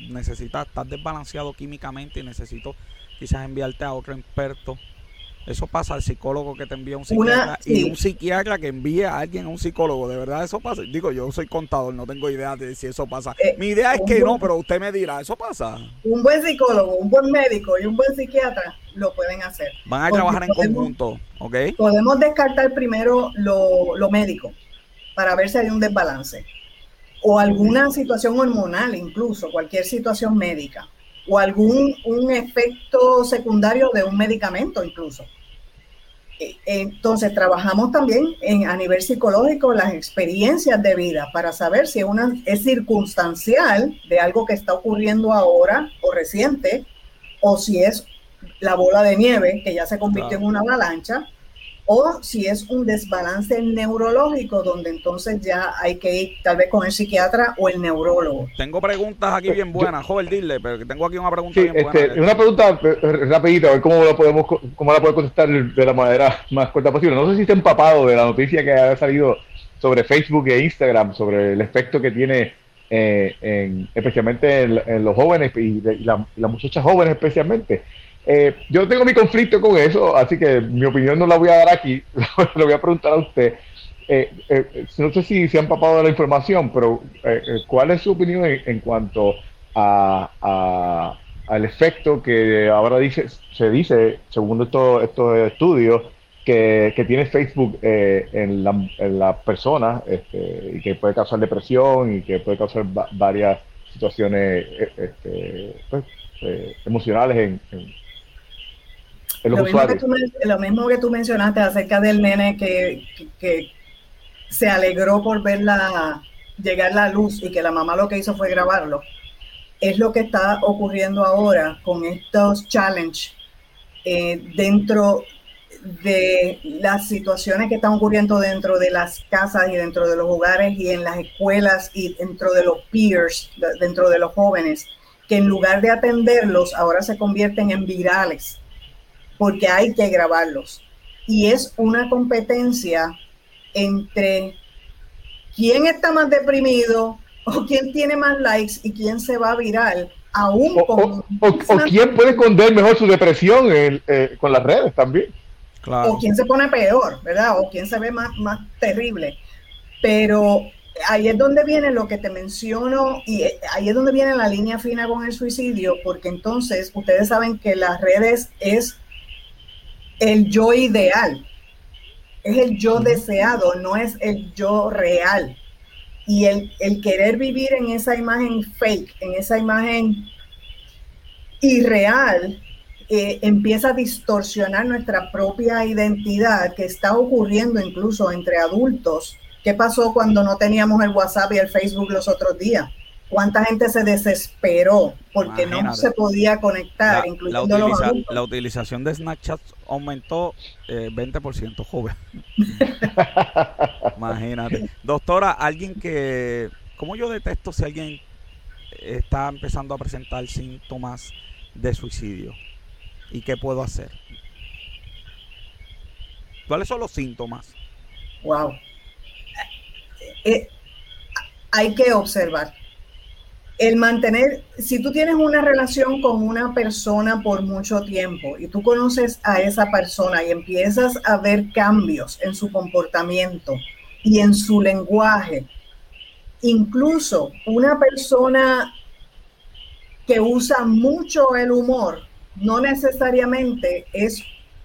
necesita estar desbalanceado químicamente y necesito quizás enviarte a otro experto eso pasa al psicólogo que te envía un psiquiatra y un psiquiatra que envía a alguien a un psicólogo. De verdad, eso pasa. Digo, yo soy contador, no tengo idea de si eso pasa. Eh, Mi idea es que no, pero usted me dirá, ¿eso pasa? Un buen psicólogo, un buen médico y un buen psiquiatra lo pueden hacer. Van a trabajar en conjunto, ¿ok? Podemos descartar primero lo, lo médico para ver si hay un desbalance o alguna situación hormonal, incluso cualquier situación médica o algún un efecto secundario de un medicamento incluso. E, entonces, trabajamos también en, a nivel psicológico las experiencias de vida para saber si una es circunstancial de algo que está ocurriendo ahora o reciente, o si es la bola de nieve que ya se convirtió en una avalancha, o si es un desbalance neurológico donde entonces ya hay que ir tal vez con el psiquiatra o el neurólogo. Tengo preguntas aquí bien buenas, joven, dile, pero tengo aquí una pregunta bien este, buena. Una pregunta eh, rapidita, a ver cómo la podemos cómo la puede contestar de la manera más corta posible. No sé si está empapado de la noticia que ha salido sobre Facebook e Instagram, sobre el efecto que tiene en, especialmente en, los jóvenes y, las muchachas jóvenes especialmente. Eh, yo tengo mi conflicto con eso, así que mi opinión no la voy a dar aquí, lo voy a preguntar a usted. Eh, eh, no sé si se han papado de la información, pero ¿cuál es su opinión en, cuanto a, al efecto que ahora dice, se dice, según estos, estos estudios, que, tiene Facebook en, la, en las personas este, y que puede causar depresión y que puede causar varias situaciones este, pues, emocionales en lo, mismo que tú, mencionaste acerca del nene que, se alegró por verla llegar la luz y que la mamá lo que hizo fue grabarlo. Es lo que está ocurriendo ahora con estos challenges eh, dentro de las situaciones que están ocurriendo dentro de las casas y dentro de los hogares y en las escuelas y dentro de los peers, dentro de los jóvenes, que en lugar de atenderlos ahora se convierten en virales porque hay que grabarlos. Y es una competencia entre quién está más deprimido o quién tiene más likes y quién se va a viral. Aún o, o, quién puede esconder mejor su depresión eh, con las redes también. O quién se pone peor, ¿verdad? O quién se ve más, más terrible. Pero ahí es donde viene lo que te menciono y eh, ahí es donde viene la línea fina con el suicidio, porque entonces ustedes saben que las redes es el yo ideal. Es el yo deseado, no es el yo real. Y el, querer vivir en esa imagen fake, en esa imagen irreal, eh, empieza a distorsionar nuestra propia identidad que está ocurriendo incluso entre adultos. ¿Qué pasó cuando no teníamos el WhatsApp y el Facebook los otros días? Cuánta gente se desesperó porque no se podía conectar, la, la, utilización de Snapchat aumentó eh, 20%, joven. Imagínate. Doctora, alguien que, como yo detesto si alguien está empezando a presentar síntomas de suicidio? ¿Y qué puedo hacer? ¿Cuáles son los síntomas? Wow. Eh, eh, hay que observar el mantener, si tú tienes una relación con una persona por mucho tiempo y tú conoces a esa persona y empiezas a ver cambios en su comportamiento y en su lenguaje, incluso una persona que usa mucho el humor, no necesariamente es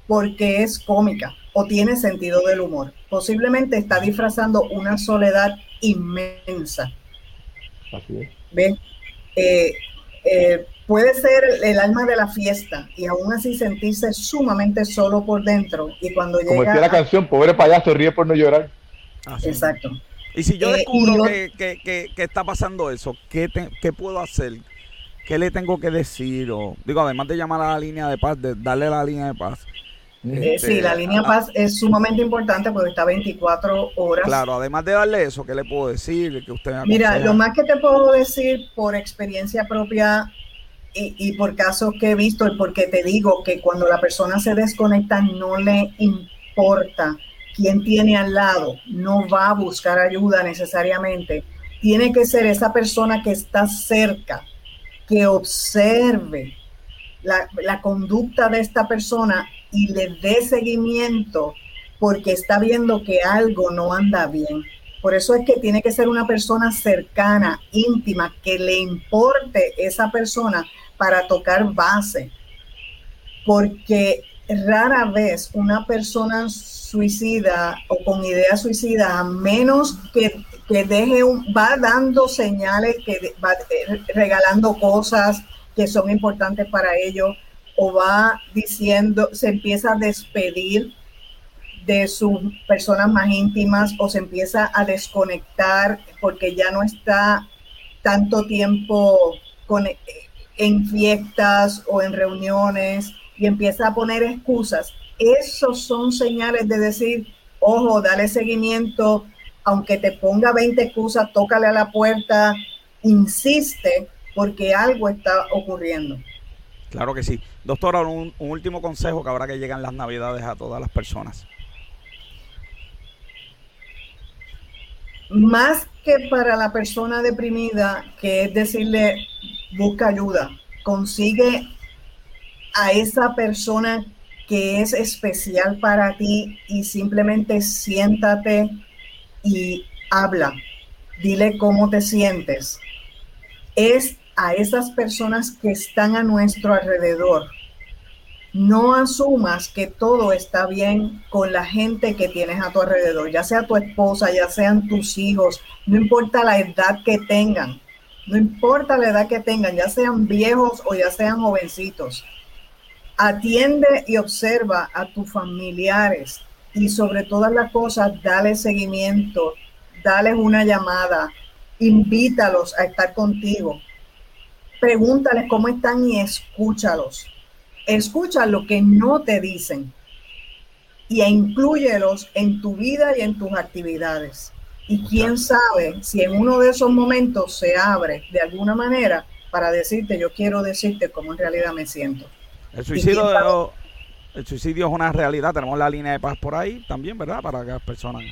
porque es cómica o tiene sentido del humor. Posiblemente está disfrazando una soledad inmensa. Así es. ¿Ven? Eh, eh, puede ser el alma de la fiesta y aún así sentirse sumamente solo por dentro. Y cuando Como decía la canción, pobre payaso, ríe por no llorar. Exacto. Y si yo eh, descubro que, está pasando eso, ¿qué, ¿qué puedo hacer? ¿Qué le tengo que decir? O, digo, además de llamar a la línea de paz, de darle la línea de paz, eh, sí, la línea Paz es sumamente importante porque está 24 horas. Claro, además de darle eso, ¿qué le puedo decir? Que usted Mira, lo más que te puedo decir por experiencia propia y, por casos que he visto, y porque te digo que cuando la persona se desconecta no le importa quién tiene al lado, no va a buscar ayuda necesariamente. Tiene que ser esa persona que está cerca, que observe la, la conducta de esta persona y le dé seguimiento porque está viendo que algo no anda bien. Por eso es que tiene que ser una persona cercana, íntima, que le importe esa persona para tocar base. Porque rara vez una persona suicida o con idea suicida, a menos que, que deje un, va dando señales, que va eh, regalando cosas que son importantes para ellos, o va diciendo, se empieza a despedir de sus personas más íntimas o se empieza a desconectar porque ya no está tanto tiempo con, en fiestas o en reuniones y empieza a poner excusas. Esos son señales de decir, ojo, dale seguimiento, aunque te ponga 20 excusas, tócale a la puerta, insiste porque algo está ocurriendo. Claro que sí. Doctora, un, último consejo que ahora que llegan las navidades a todas las personas. más que para la persona deprimida, que es decirle, busca ayuda, consigue a esa persona que es especial para ti y simplemente siéntate y habla. Dile cómo te sientes. Es a esas personas que están a nuestro alrededor. No asumas que todo está bien con la gente que tienes a tu alrededor, ya sea tu esposa, ya sean tus hijos, no importa la edad que tengan, no importa la edad que tengan, ya sean viejos o ya sean jovencitos Atiende y observa a tus familiares y sobre todas las cosas, dale seguimiento, dale una llamada, invítalos a estar contigo. Pregúntales cómo están y escúchalos. Escucha lo que no te dicen y incluyelos en tu vida y en tus actividades. Y quién sabe si en uno de esos momentos se abre de alguna manera para decirte, yo quiero decirte cómo en realidad me siento. El suicidio, el suicidio es una realidad. Tenemos la línea de paz por ahí también, ¿verdad? Para que las personas.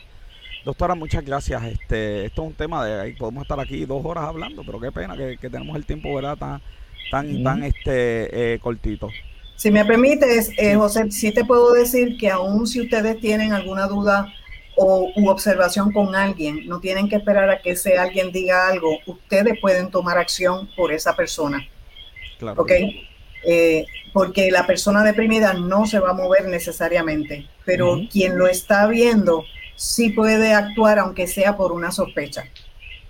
Doctora, muchas gracias. Este, esto es un tema de ahí podemos estar aquí dos horas hablando, pero qué pena que, tenemos el tiempo, ¿verdad? Tan, tan, tan este eh, cortito. Si me permites, eh, José, sí te puedo decir que aún si ustedes tienen alguna duda o u observación con alguien, no tienen que esperar a que ese alguien diga algo, ustedes pueden tomar acción por esa persona. Claro. ¿Ok? Eh, porque la persona deprimida no se va a mover necesariamente, pero quien lo está viendo sí puede actuar aunque sea por una sospecha.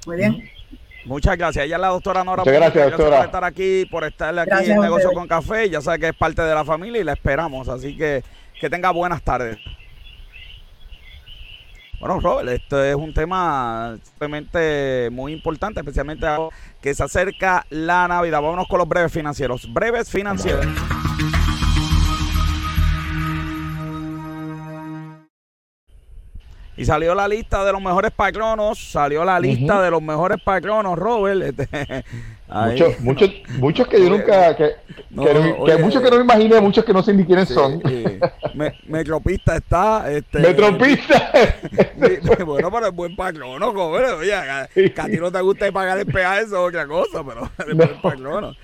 Muy bien. Muchas gracias. Ella es la doctora Nora. Muchas gracias, doctora. por estar aquí, por estar aquí en Negocio con Café. Ya sabe que es parte de la familia y la esperamos. Así que que tenga buenas tardes. Bueno, Robert, esto es un tema simplemente muy importante, especialmente ahora que se acerca la Navidad. Vámonos con los breves financieros. Breves financieros. Y salió la lista de los mejores patronos, salió la lista de los mejores patronos, Robert. Este, muchos, muchos, muchos que yo nunca, que, que, muchos que no me imaginé, muchos que no sé ni quiénes son. Me, Metropista está. Este, Metropista. bueno, pero es buen patrono, Robert. Oye, a, ti no te gusta pagar el peaje, eso es otra cosa, pero es buen patrono.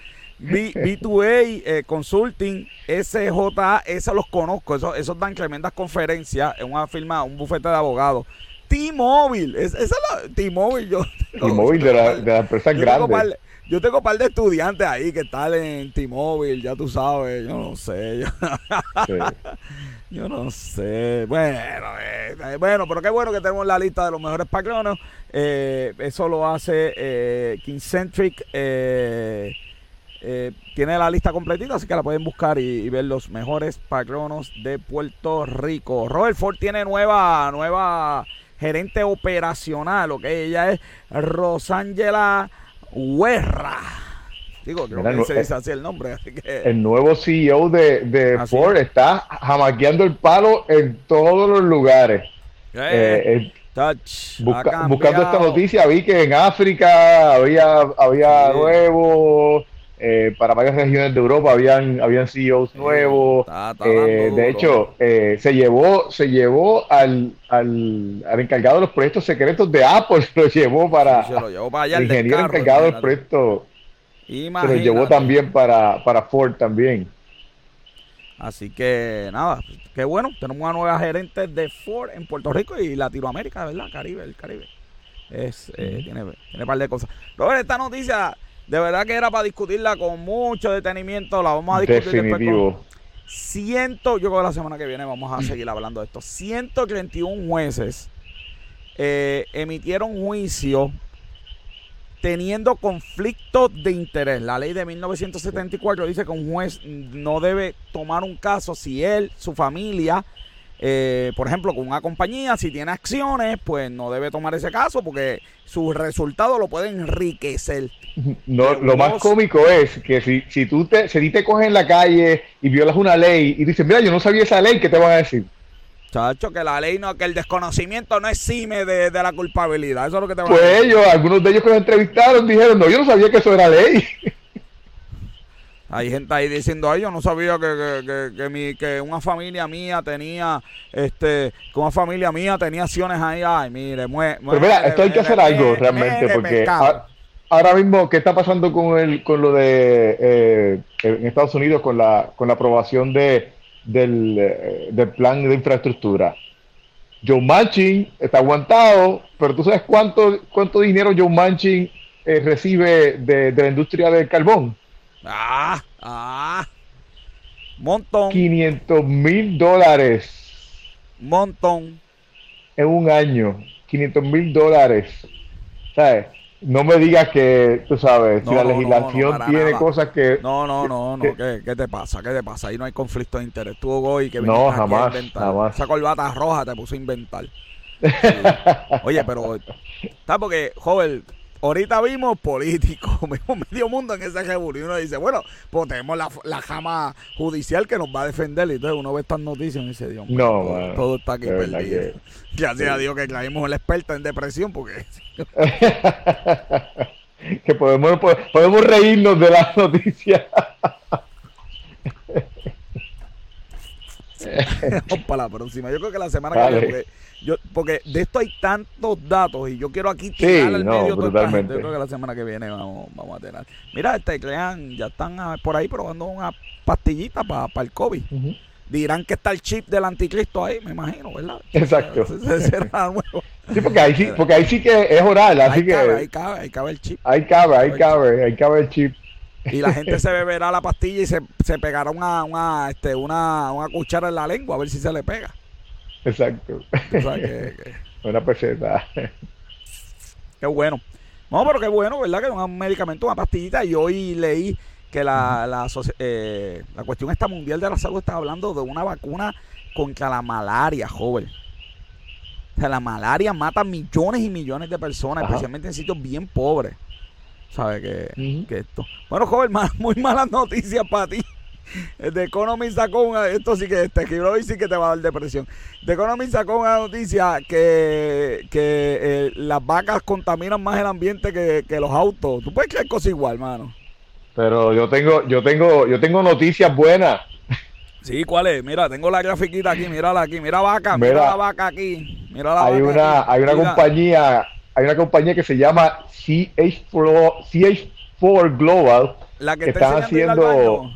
B, 2 a eh, Consulting, SJA, esos los conozco, esos, esos dan tremendas conferencias en una firma, un bufete de abogados. T-Mobile, esa es la T-Mobile, yo. T-Mobile de la, de la empresa grande. Yo tengo un par de estudiantes ahí que están en T-Mobile, ya tú sabes, yo no sé. Yo, no sé. Bueno, eh, bueno, pero qué bueno que tenemos la lista de los mejores patronos. Eh, eso lo hace eh, Kingcentric. Eh, eh, tiene la lista completita, así que la pueden buscar y, ver los mejores patronos de Puerto Rico. Robert Ford tiene nueva, nueva gerente operacional, ok, ella es Rosángela Huerra. Digo, creo que se dice así el nombre. El nuevo CEO de, Ford está jamaqueando el palo en todos los lugares. Eh, eh, buscando esta noticia, vi que en África había, había nuevos eh, para varias regiones de Europa habían, habían CEOs nuevos. Eh, de hecho, eh, se llevó, se llevó al, al, encargado de los proyectos secretos de Apple, lo llevó para, se lo llevó para allá el ingeniero encargado del proyecto. Se lo llevó también para, para Ford también. Así que nada, qué bueno, tenemos una nueva gerente de Ford en Puerto Rico y Latinoamérica, ¿verdad? Caribe, el Caribe. Es, tiene, tiene un par de cosas. Robert, esta noticia de verdad que era para discutirla con mucho detenimiento. La vamos a discutir después Ciento, yo creo que la semana que viene vamos a seguir hablando de esto. 131 jueces eh, emitieron juicio teniendo conflicto de interés. La ley de 1974 dice que un juez no debe tomar un caso si él, su familia, eh, por ejemplo, con una compañía, si tiene acciones, pues no debe tomar ese caso porque sus resultados lo pueden enriquecer. No, lo más cómico es que si, si tú te, si te coges en la calle y violas una ley y dices, mira, yo no sabía esa ley, ¿qué te van a decir? Chacho, que la ley no, que el desconocimiento no exime de, de la culpabilidad. Eso es lo que te van pues a decir. ellos, algunos de ellos que nos entrevistaron dijeron, no, yo no sabía que eso era ley. Hay gente ahí diciendo, ay, yo no sabía que, que, mi, que una familia mía tenía, este, que una familia mía tenía acciones ahí. Ay, mire, muere, Pero mira, esto hay que hacer algo realmente, porque ahora mismo, ¿qué está pasando con el, con lo de eh, en Estados Unidos con la, con la aprobación de, del, eh, del plan de infraestructura? Joe Manchin está aguantado, pero tú sabes cuánto, cuánto dinero Joe Manchin eh, recibe de, la industria del carbón. Ah, ah. Montón. 500 mil dólares. Montón. En un año. 500 mil dólares. ¿Sabes? No me digas que, tú sabes, si la legislación tiene cosas que... No, no, no, no. ¿Qué, te pasa? ¿Qué te pasa? Ahí no hay conflicto de interés. Tú, Goy, que No, jamás, jamás. Esa corbata roja te puso a inventar. Oye, pero... ¿Sabes? Porque, joven, ahorita vimos políticos, vimos medio mundo en ese y uno dice, bueno, pues tenemos la, la jama judicial que nos va a defender y entonces uno ve estas noticias y dice, Dios mío, no, todo, está aquí perdido. Gracias a Dios que traímos la experta en depresión porque... que podemos, podemos reírnos de las noticias. Vamos para la próxima. Yo creo que la semana que viene, yo, porque de esto hay tantos datos y yo quiero aquí tirar al medio totalmente. Yo creo que la semana que viene vamos, vamos a tener. Mira, este crean, ya están ah, por ahí probando una pastillita para el COVID. Dirán que está el chip del anticristo ahí, me imagino, ¿verdad? Exacto. Sí, porque ahí sí, porque ahí sí que es oral, así ahí que. Cabe, ahí cabe, ahí cabe el chip. Ahí cabe, ahí cabe, ahí cabe el chip. Y la gente se beberá la pastilla y se, se pegará una, una, este, una, una cuchara en la lengua a ver si se le pega. Exacto. Una peseta. Qué bueno. No, pero qué bueno, ¿verdad? Que un medicamento, una pastillita. Y hoy leí que la, la, eh, la cuestión esta mundial de la salud está hablando de una vacuna contra la malaria, joven. O sea, la malaria mata millones y millones de personas, especialmente en sitios bien pobres. ¿Sabes que, que esto? Bueno, joven, muy malas noticias para ti. The Economy sacó una, esto sí que te escribió y sí que te va a dar depresión. The Economy sacó una noticia que, que eh, las vacas contaminan más el ambiente que, los autos. ¿Tú puedes creer cosas igual, mano? Pero yo tengo, yo tengo, yo tengo noticias buenas. Sí, ¿cuál es? Mira, tengo la grafiquita aquí, mírala aquí, mira vaca, mira, la vaca aquí, mira la hay vaca una, hay una compañía, hay una compañía que se llama CH4, CH4 Global la que, están haciendo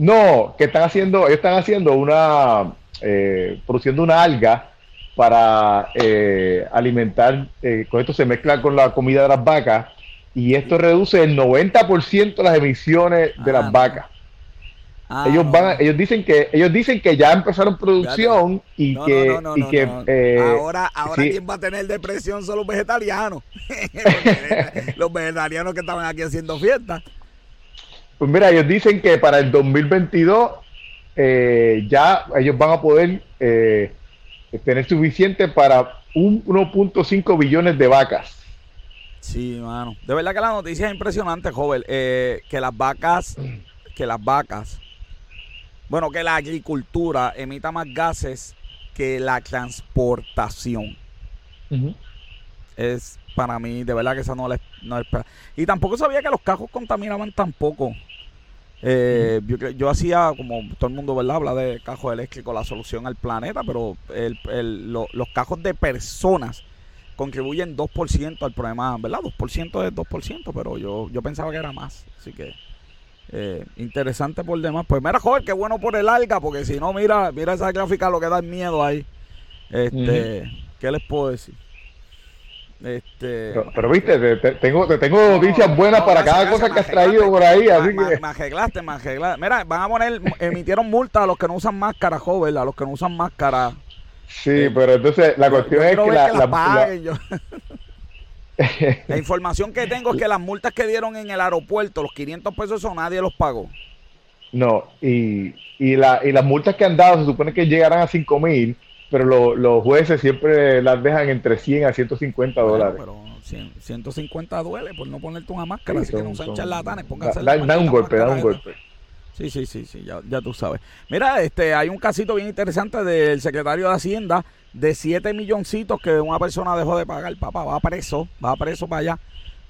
no, que están haciendo, ellos están haciendo una, eh, produciendo una alga para eh, alimentar, eh, con esto se mezcla con la comida de las vacas y esto reduce el 90% de las emisiones de las ah, vacas. Ah, ellos van, ellos dicen que ellos dicen que ya empezaron producción y que, y que ahora ahora quién va a tener depresión son los vegetarianos, los vegetarianos que estaban aquí haciendo fiestas. Pues mira, ellos dicen que para el 2022 eh, ya ellos van a poder eh, tener suficiente para un 1.5 billones de vacas. Sí, mano. De verdad que la noticia es impresionante, joven. Eh, que las vacas, que las vacas, bueno, que la agricultura emita más gases que la transportación. Es para mí, de verdad que esa no es, no es. Y tampoco sabía que los cajos contaminaban tampoco. Eh, yo, hacía, como todo el mundo ¿verdad? habla de cajos eléctricos, la solución al planeta, pero los cajos de personas contribuyen 2% al problema, ¿verdad? 2% es 2%, pero yo, yo pensaba que era más. Así que eh, interesante por demás. Pues mira, joder, qué bueno por el alga, porque si no, mira, mira esa gráfica, lo que da miedo ahí. Este, ¿Qué les puedo decir? Este, pero, viste, te, tengo, te tengo noticias buenas para cada cosa que has traído por ahí. así que... me arreglaste, me arreglaste. Mira, van a poner, emitieron multa a los que no usan máscara, joven, a los que no usan máscara. Sí, eh, pero entonces la cuestión es que la, la, información que tengo es que las multas que dieron en el aeropuerto, los 500 pesos, eso nadie los pagó. No, y, y, la, y las multas que han dado se supone que llegarán a 5 mil pero los jueces siempre las dejan entre 100 a 150 dólares. pero 150 duele por no ponerte una máscara, así que no sean charlatanes, pónganse da, da, un golpe, da un golpe. Sí, sí, sí, sí, ya, ya tú sabes. Mira, este, hay un casito bien interesante del secretario de Hacienda de 7 milloncitos que una persona dejó de pagar. Papá, va preso, va preso para allá.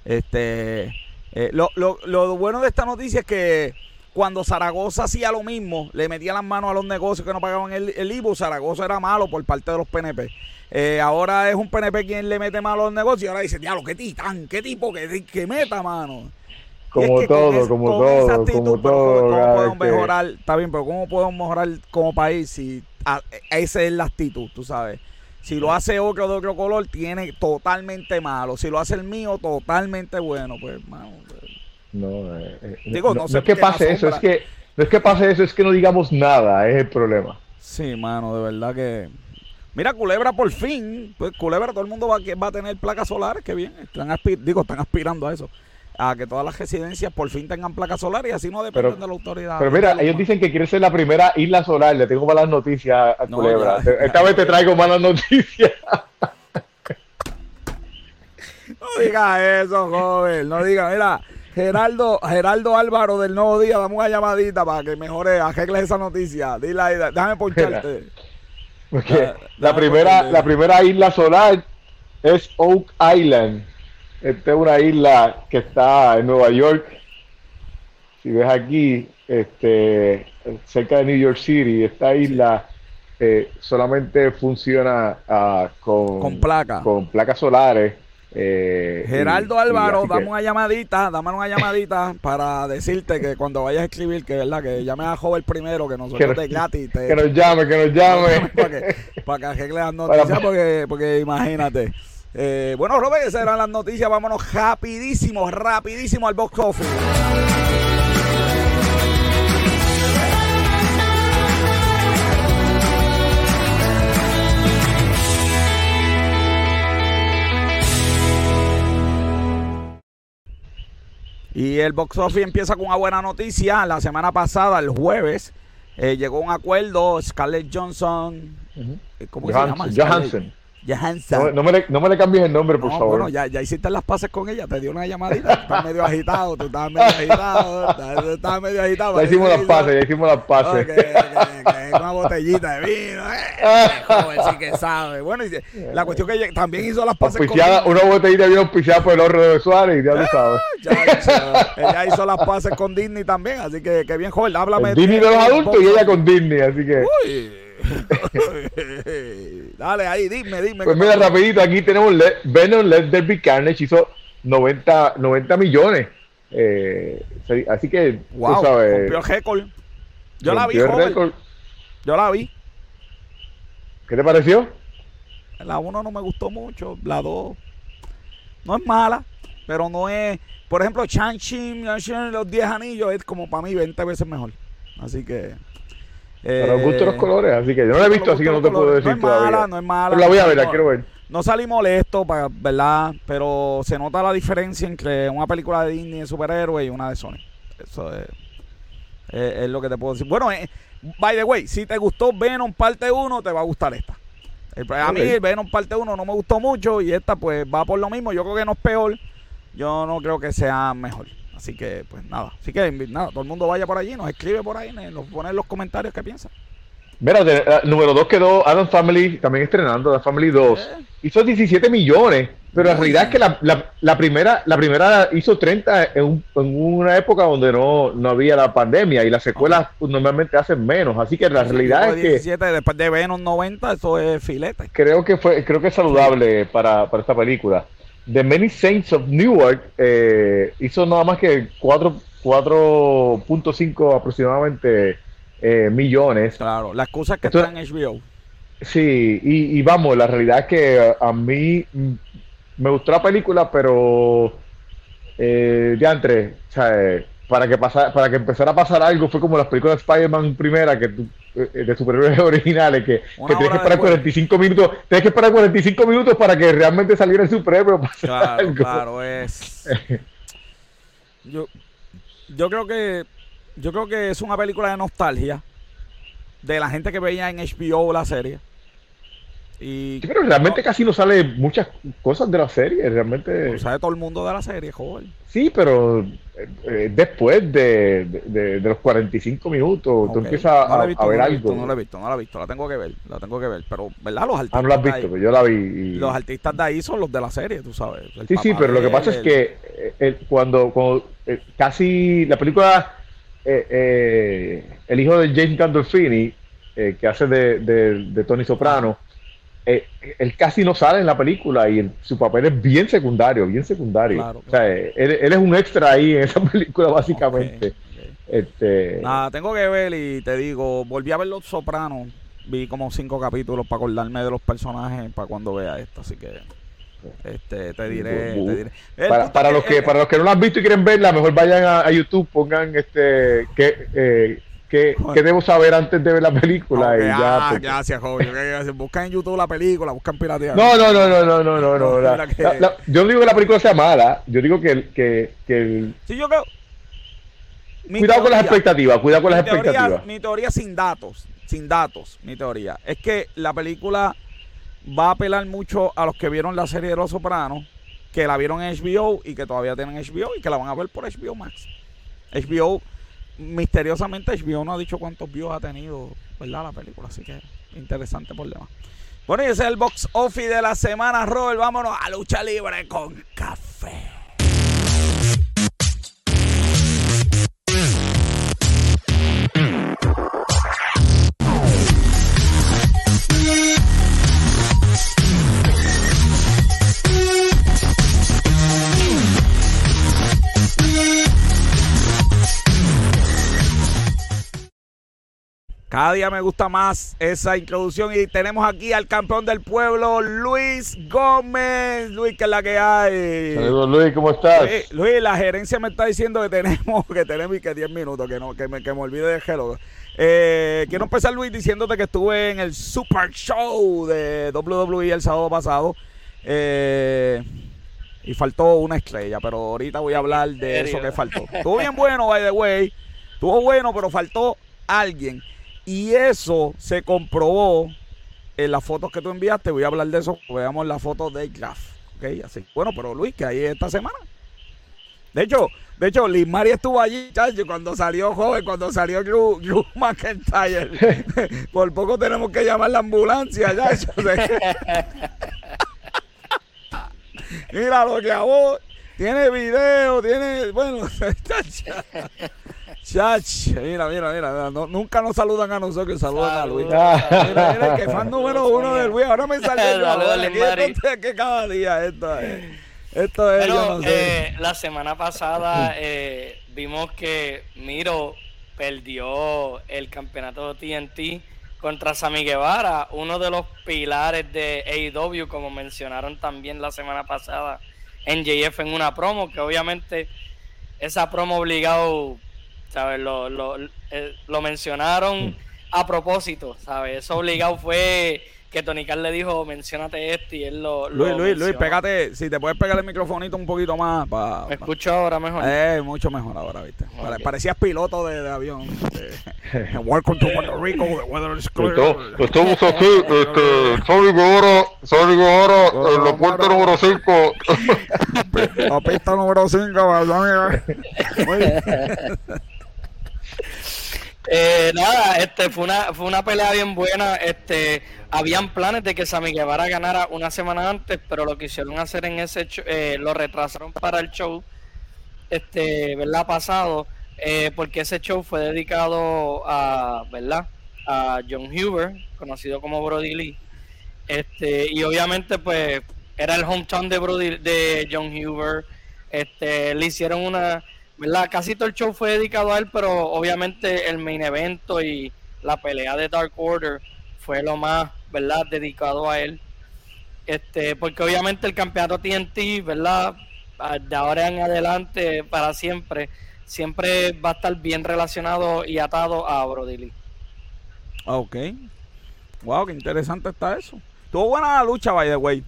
Este, eh, lo, lo, lo bueno de esta noticia es que cuando Zaragoza hacía lo mismo, le metía las manos a los negocios que no pagaban el, el IVU, Zaragoza era malo por parte de los PNP. Eh, ahora es un PNP quien le mete mano a los negocios y ahora dice, diablo, qué titán, qué tipo que, que meta mano. Como todo, como todo, como todo. ¿Cómo podemos mejorar? Está bien, pero ¿cómo podemos mejorar como país si esa es la actitud, tú sabes? Si lo hace otro de otro color, tiene totalmente malo. Si lo hace el mío, totalmente bueno. Pues, mano. Pues. No, eh, eh, Digo, no, es que pase eso, es que no es que pase eso, es que no digamos nada, es el problema. Sí, mano, de verdad que. Mira, Culebra por fin, pues Culebra todo el mundo va, va a tener placas solares, que bien, están digo, están aspirando a eso a que todas las residencias por fin tengan placas solares y así no dependen de la autoridad. Pero mira, ellos dicen que quiere ser la primera isla solar. Le tengo malas noticias a Culebra. Esta vez te traigo malas noticias. no diga eso, joven. No diga, mira. Geraldo, Geraldo Álvaro del Nuevo Día, dame una llamadita para que mejore, arregles esa noticia. Dile ahí, déjame poncharte. la, primera, la primera isla solar es Oak Island esta es una isla que está en Nueva York. Si ves aquí, este, cerca de New York City, esta isla eh, solamente funciona uh, con, con, placa. con placas solares. Eh, Geraldo Álvaro, dame una llamadita, dame una llamadita para decirte que cuando vayas a escribir, que verdad, que llame a Joven primero, que nosotros que, te gratis. que nos llame, que nos llame. para que, para que arregle las noticias, porque, porque imagínate. Eh, bueno, Robert, esas eran las noticias. Vámonos rapidísimo, rapidísimo al box office. Y el box office empieza con una buena noticia. La semana pasada, el jueves, eh, llegó un acuerdo. Scarlett Johnson. ¿Cómo se llama? Johansson. No, no, me le, no me le cambies el nombre, por favor. Bueno, ya, ya hiciste las pases con ella, te dio una llamadita. Tú estás medio agitado, tú estás medio agitado, tú estás medio agitado. Ya hicimos las pases, ya hicimos las pases. una botellita de vino, eh. Joder, sí que sabe. Bueno, y la cuestión que ella también hizo las pases con Una botellita de vino auspiciada por el horro de Suárez, ya lo sabes. Ya ella hizo las pases con Disney también, así que, que bien, joven, háblame. Disney de los adultos y ella con Disney, así que. Uy. Dale ahí, dime, dime. Pues mira, rapidito, aquí tenemos Venom Let There Carnage, hizo 90, 90 millones. Eh, así que, wow, tú sabes. Rompió el récord. Yo la vi, joven. Yo la vi. ¿Qué te pareció? La 1 no me gustó mucho, la 2 no es mala, pero no es... Por ejemplo, Chang-Chi, los 10 anillos es como para mí 20 veces mejor. Así que... Pero me gustan los colores, así que yo no la he visto, así que no te puedo decir. No es mala, no es mala. Pero la voy a ver, la quiero ver. No salí molesto, ¿verdad? Pero se nota la diferencia entre una película de Disney de superhéroes y una de Sony. Eso es, es, lo que te puedo decir. Bueno, eh, by the way, si te gustó Venom parte 1, te va a gustar esta. A mí Venom parte 1 no me gustó mucho y esta pues va por lo mismo. Yo creo que no es peor. Yo no creo que sea mejor. Así que, pues nada. Así que nada, todo el mundo vaya por allí, nos escribe por ahí, nos pone en los comentarios qué piensa. Mira, eh, número 2 quedó Adam Family, también estrenando, Adam Family 2. Eh. Hizo 17 millones, pero la realidad es que la, la, primera la primera hizo 30 en, una época donde no, no, había la pandemia y las secuelas pues, normalmente hacen menos. Así que la realidad es 17, que. Después de Venom 90, eso es filete. Creo que, fue, creo que es saludable para, para esta película. The Many Saints of Newark eh, hizo nada más que 4.5 aproximadamente eh, millones. Claro, la excusa es que está en HBO. Sí, y, vamos, la realidad es que a mí me gustó la película, pero eh, de antes, o sea, para que pasara, para que empezara a pasar algo fue como las películas de Spider-Man primera que eh, de superhéroes originales que, que tienes que esperar 45 minutos tienes que esperar 45 minutos para que realmente saliera el superhéroe claro claro es yo yo creo que yo creo que es una película de nostalgia de la gente que veía en HBO la serie y pero realmente casi no sale muchas cosas de la serie, realmente. No sabe todo el mundo de la serie, joven. Sí, pero eh, eh, después de, de, los 45 minutos, tú empiezas a, ver algo. no la he visto, no la he visto, la tengo que ver, la tengo que ver. Pero, ¿verdad? Los artistas. Ah, no la has visto, pero yo la vi. Los artistas de ahí son los de la serie, tú sabes. sí, sí, pero lo que pasa es que eh, cuando, cuando casi la película eh, eh, el hijo de James Gandolfini, eh, que hace de, de, Tony Soprano, él casi no sale en la película y su papel es bien secundario, bien secundario. O sea, él, es un extra ahí en esa película, básicamente. Este... Nada, tengo que ver y te digo, volví a ver Los Sopranos, vi como cinco capítulos para acordarme de los personajes para cuando vea esto, así que este, te diré, te diré. Para, los que, para los que no lo han visto y quieren verla, mejor vayan a, YouTube, pongan este que eh, ¿Qué, debo saber antes de ver la película? y ya, ah, gracias, joven. Buscan en YouTube la película, buscan piratear. No, no, no, no, no, no, no. no yo no digo que la película sea mala, yo digo que, que, que el... Sí, yo creo... cuidado con las expectativas, cuidado con las expectativas. Mi teoría sin datos, sin datos, mi teoría, es que la película va a apelar mucho a los que vieron la serie de Los Sopranos, que la vieron en HBO y que todavía tienen HBO y que la van a ver por HBO Max. HBO misteriosamente HBO no ha dicho cuántos views ha tenido, ¿verdad? La película, así que interesante por demás. Bueno, y ese es el box office de la semana, Robert. Vámonos a lucha libre con café. Cada día me gusta más esa introducción y tenemos aquí al campeón del pueblo, Luis Gómez. Luis, ¿qué es la que hay? Saludos, Luis, ¿cómo estás? Luis, la gerencia me está diciendo que tenemos que tenemos que 10 minutos, que no que me, que me olvide de hello. Eh, quiero empezar, Luis, diciéndote que estuve en el Super Show de WWE el sábado pasado. Eh, y faltó una estrella, pero ahorita voy a hablar de eso que faltó. Estuvo bien bueno, by the way. Estuvo bueno, pero faltó alguien. Y eso se comprobó en las fotos que tú enviaste. Voy a hablar de eso. Veamos las fotos de Graf. ¿Ok? Así. Bueno, pero Luis, que ahí esta semana. De hecho, de hecho, Liz Mari estuvo allí, chacho, cuando salió joven, cuando salió Drew, McIntyre. Por poco tenemos que llamar la ambulancia, ya. Mira lo que a vos tiene video, tiene, bueno, Chach, mira, mira, mira, nunca nos saludan a nosotros, saludan a Luis. Mira, mira, que fan número uno de Luis. Ahora me salió yo. que cada día esto es. Esto es, yo no sé. Eh, la semana pasada eh, vimos que Miro perdió el campeonato TNT contra Sami Guevara, uno de los pilares de AEW, como mencionaron también la semana pasada en JF en una promo, que obviamente esa promo obligado ¿sabes? Lo, lo, eh, lo mencionaron a propósito, ¿sabes? Eso obligado fue que Tony Carl le dijo, mencionate esto y él lo. Luis, Luis, Luis, pégate, si te puedes pegar el microfonito un poquito más. Pa, ¿Me escucho ahora mejor? Eh, mucho mejor ahora, ¿viste? Parecías piloto de, de avión. Welcome to Puerto Rico, the weather is clear. Estamos aquí, este, Sonic ahora, Sonic ahora, en la puerta número 5. la pista número 5, ¿verdad? Eh, nada, este fue una, fue una pelea bien buena. Este, habían planes de que Sammy Guevara ganara una semana antes, pero lo quisieron hacer en ese eh, lo retrasaron para el show, este, ¿verdad? Pasado, eh, porque ese show fue dedicado a, ¿verdad? A John Huber, conocido como Brody Lee. Este, y obviamente, pues, era el hometown de Brody, de John Huber. Este, le hicieron una ¿verdad? Casi todo el show fue dedicado a él, pero obviamente el main evento y la pelea de Dark Order fue lo más, ¿verdad? Dedicado a él. Este, porque obviamente el campeonato TNT, ¿verdad? Ah, de ahora en adelante, para siempre, siempre va a estar bien relacionado y atado a Brody Lee. Ok. Wow, qué interesante está eso. Tuvo buena la lucha, by the way.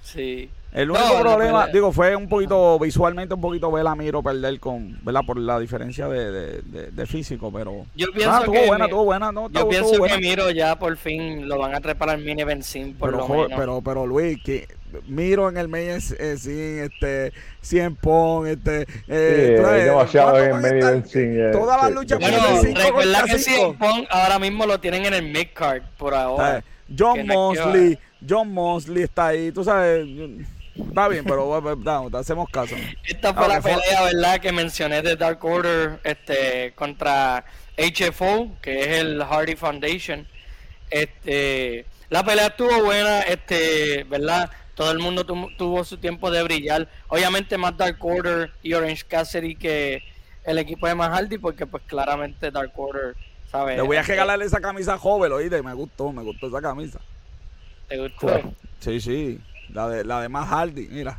Sí. El único problema, digo, fue un poquito, visualmente un poquito ver a Miro perder con, ¿verdad? Por la diferencia de, de, físico, pero... Yo pienso que... buena, buena, no, yo pienso que Miro ya por fin lo van a trepar al mini benzín, por pero, lo menos. Pero, pero Luis, que Miro en el main este, 100 pon, este... Eh, sí, demasiado en el benzín. Eh, todas las luchas bueno, recuerda que 100 pon ahora mismo lo tienen en el mid-card por ahora. John Mosley, John Mosley está ahí, tú sabes... Está bien, pero te hacemos caso. Esta fue la pelea, ¿verdad? Que mencioné de Dark Order este, contra HFO, que es el Hardy Foundation. Este, la pelea estuvo buena, este, ¿verdad? Todo el mundo tuvo su tiempo de brillar. Obviamente más Dark Order y Orange Cassidy que el equipo de más Hardy, porque pues claramente Dark Order, ¿sabes? Le voy a regalarle esa camisa joven, oíste, me gustó, me gustó esa camisa. ¿Te gustó? Sí, sí. La de, la de más Hardy, mira.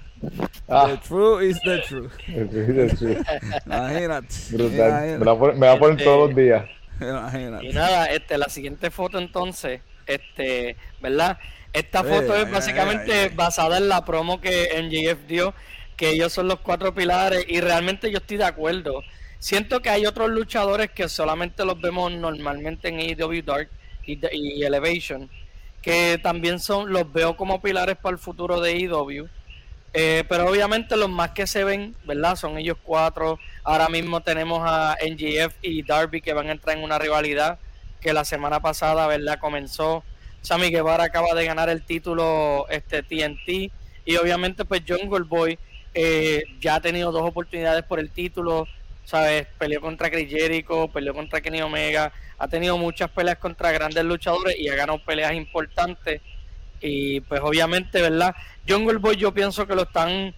Ah. The true is the true. Imagínate. Me, va a poner todos los días. Imagínate. Y nada, este, la siguiente foto entonces, este, ¿verdad? Esta foto es básicamente basada en la promo que NGF dio, que ellos son los cuatro pilares, y realmente yo estoy de acuerdo. Siento que hay otros luchadores que solamente los vemos normalmente en AEW Dark y Elevation, que también son los veo como pilares para el futuro de IW. E eh, pero obviamente los más que se ven, ¿verdad? Son ellos cuatro. Ahora mismo tenemos a NGF y Darby que van a entrar en una rivalidad que la semana pasada, ¿verdad? Comenzó. Sammy Guevara acaba de ganar el título este TNT y obviamente pues Jungle Boy eh, ya ha tenido dos oportunidades por el título, ¿sabes? Peleó contra Chris Jericho, peleó contra Kenny Omega, ha tenido muchas peleas contra grandes luchadores y ha ganado peleas importantes. Y pues obviamente, ¿verdad? Jungle Boy yo pienso que lo están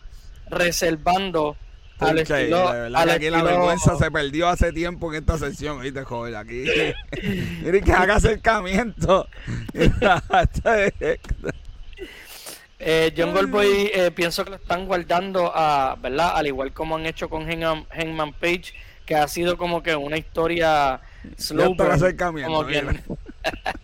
reservando al estilo, aquí la vergüenza se perdió hace tiempo en esta sesión, ¿viste, joven? Aquí, miren que haga acercamiento. eh, Jungle Boy eh, pienso que lo están guardando a, ¿verdad? Al igual como han hecho con Hangman Page, que ha sido como que una historia slow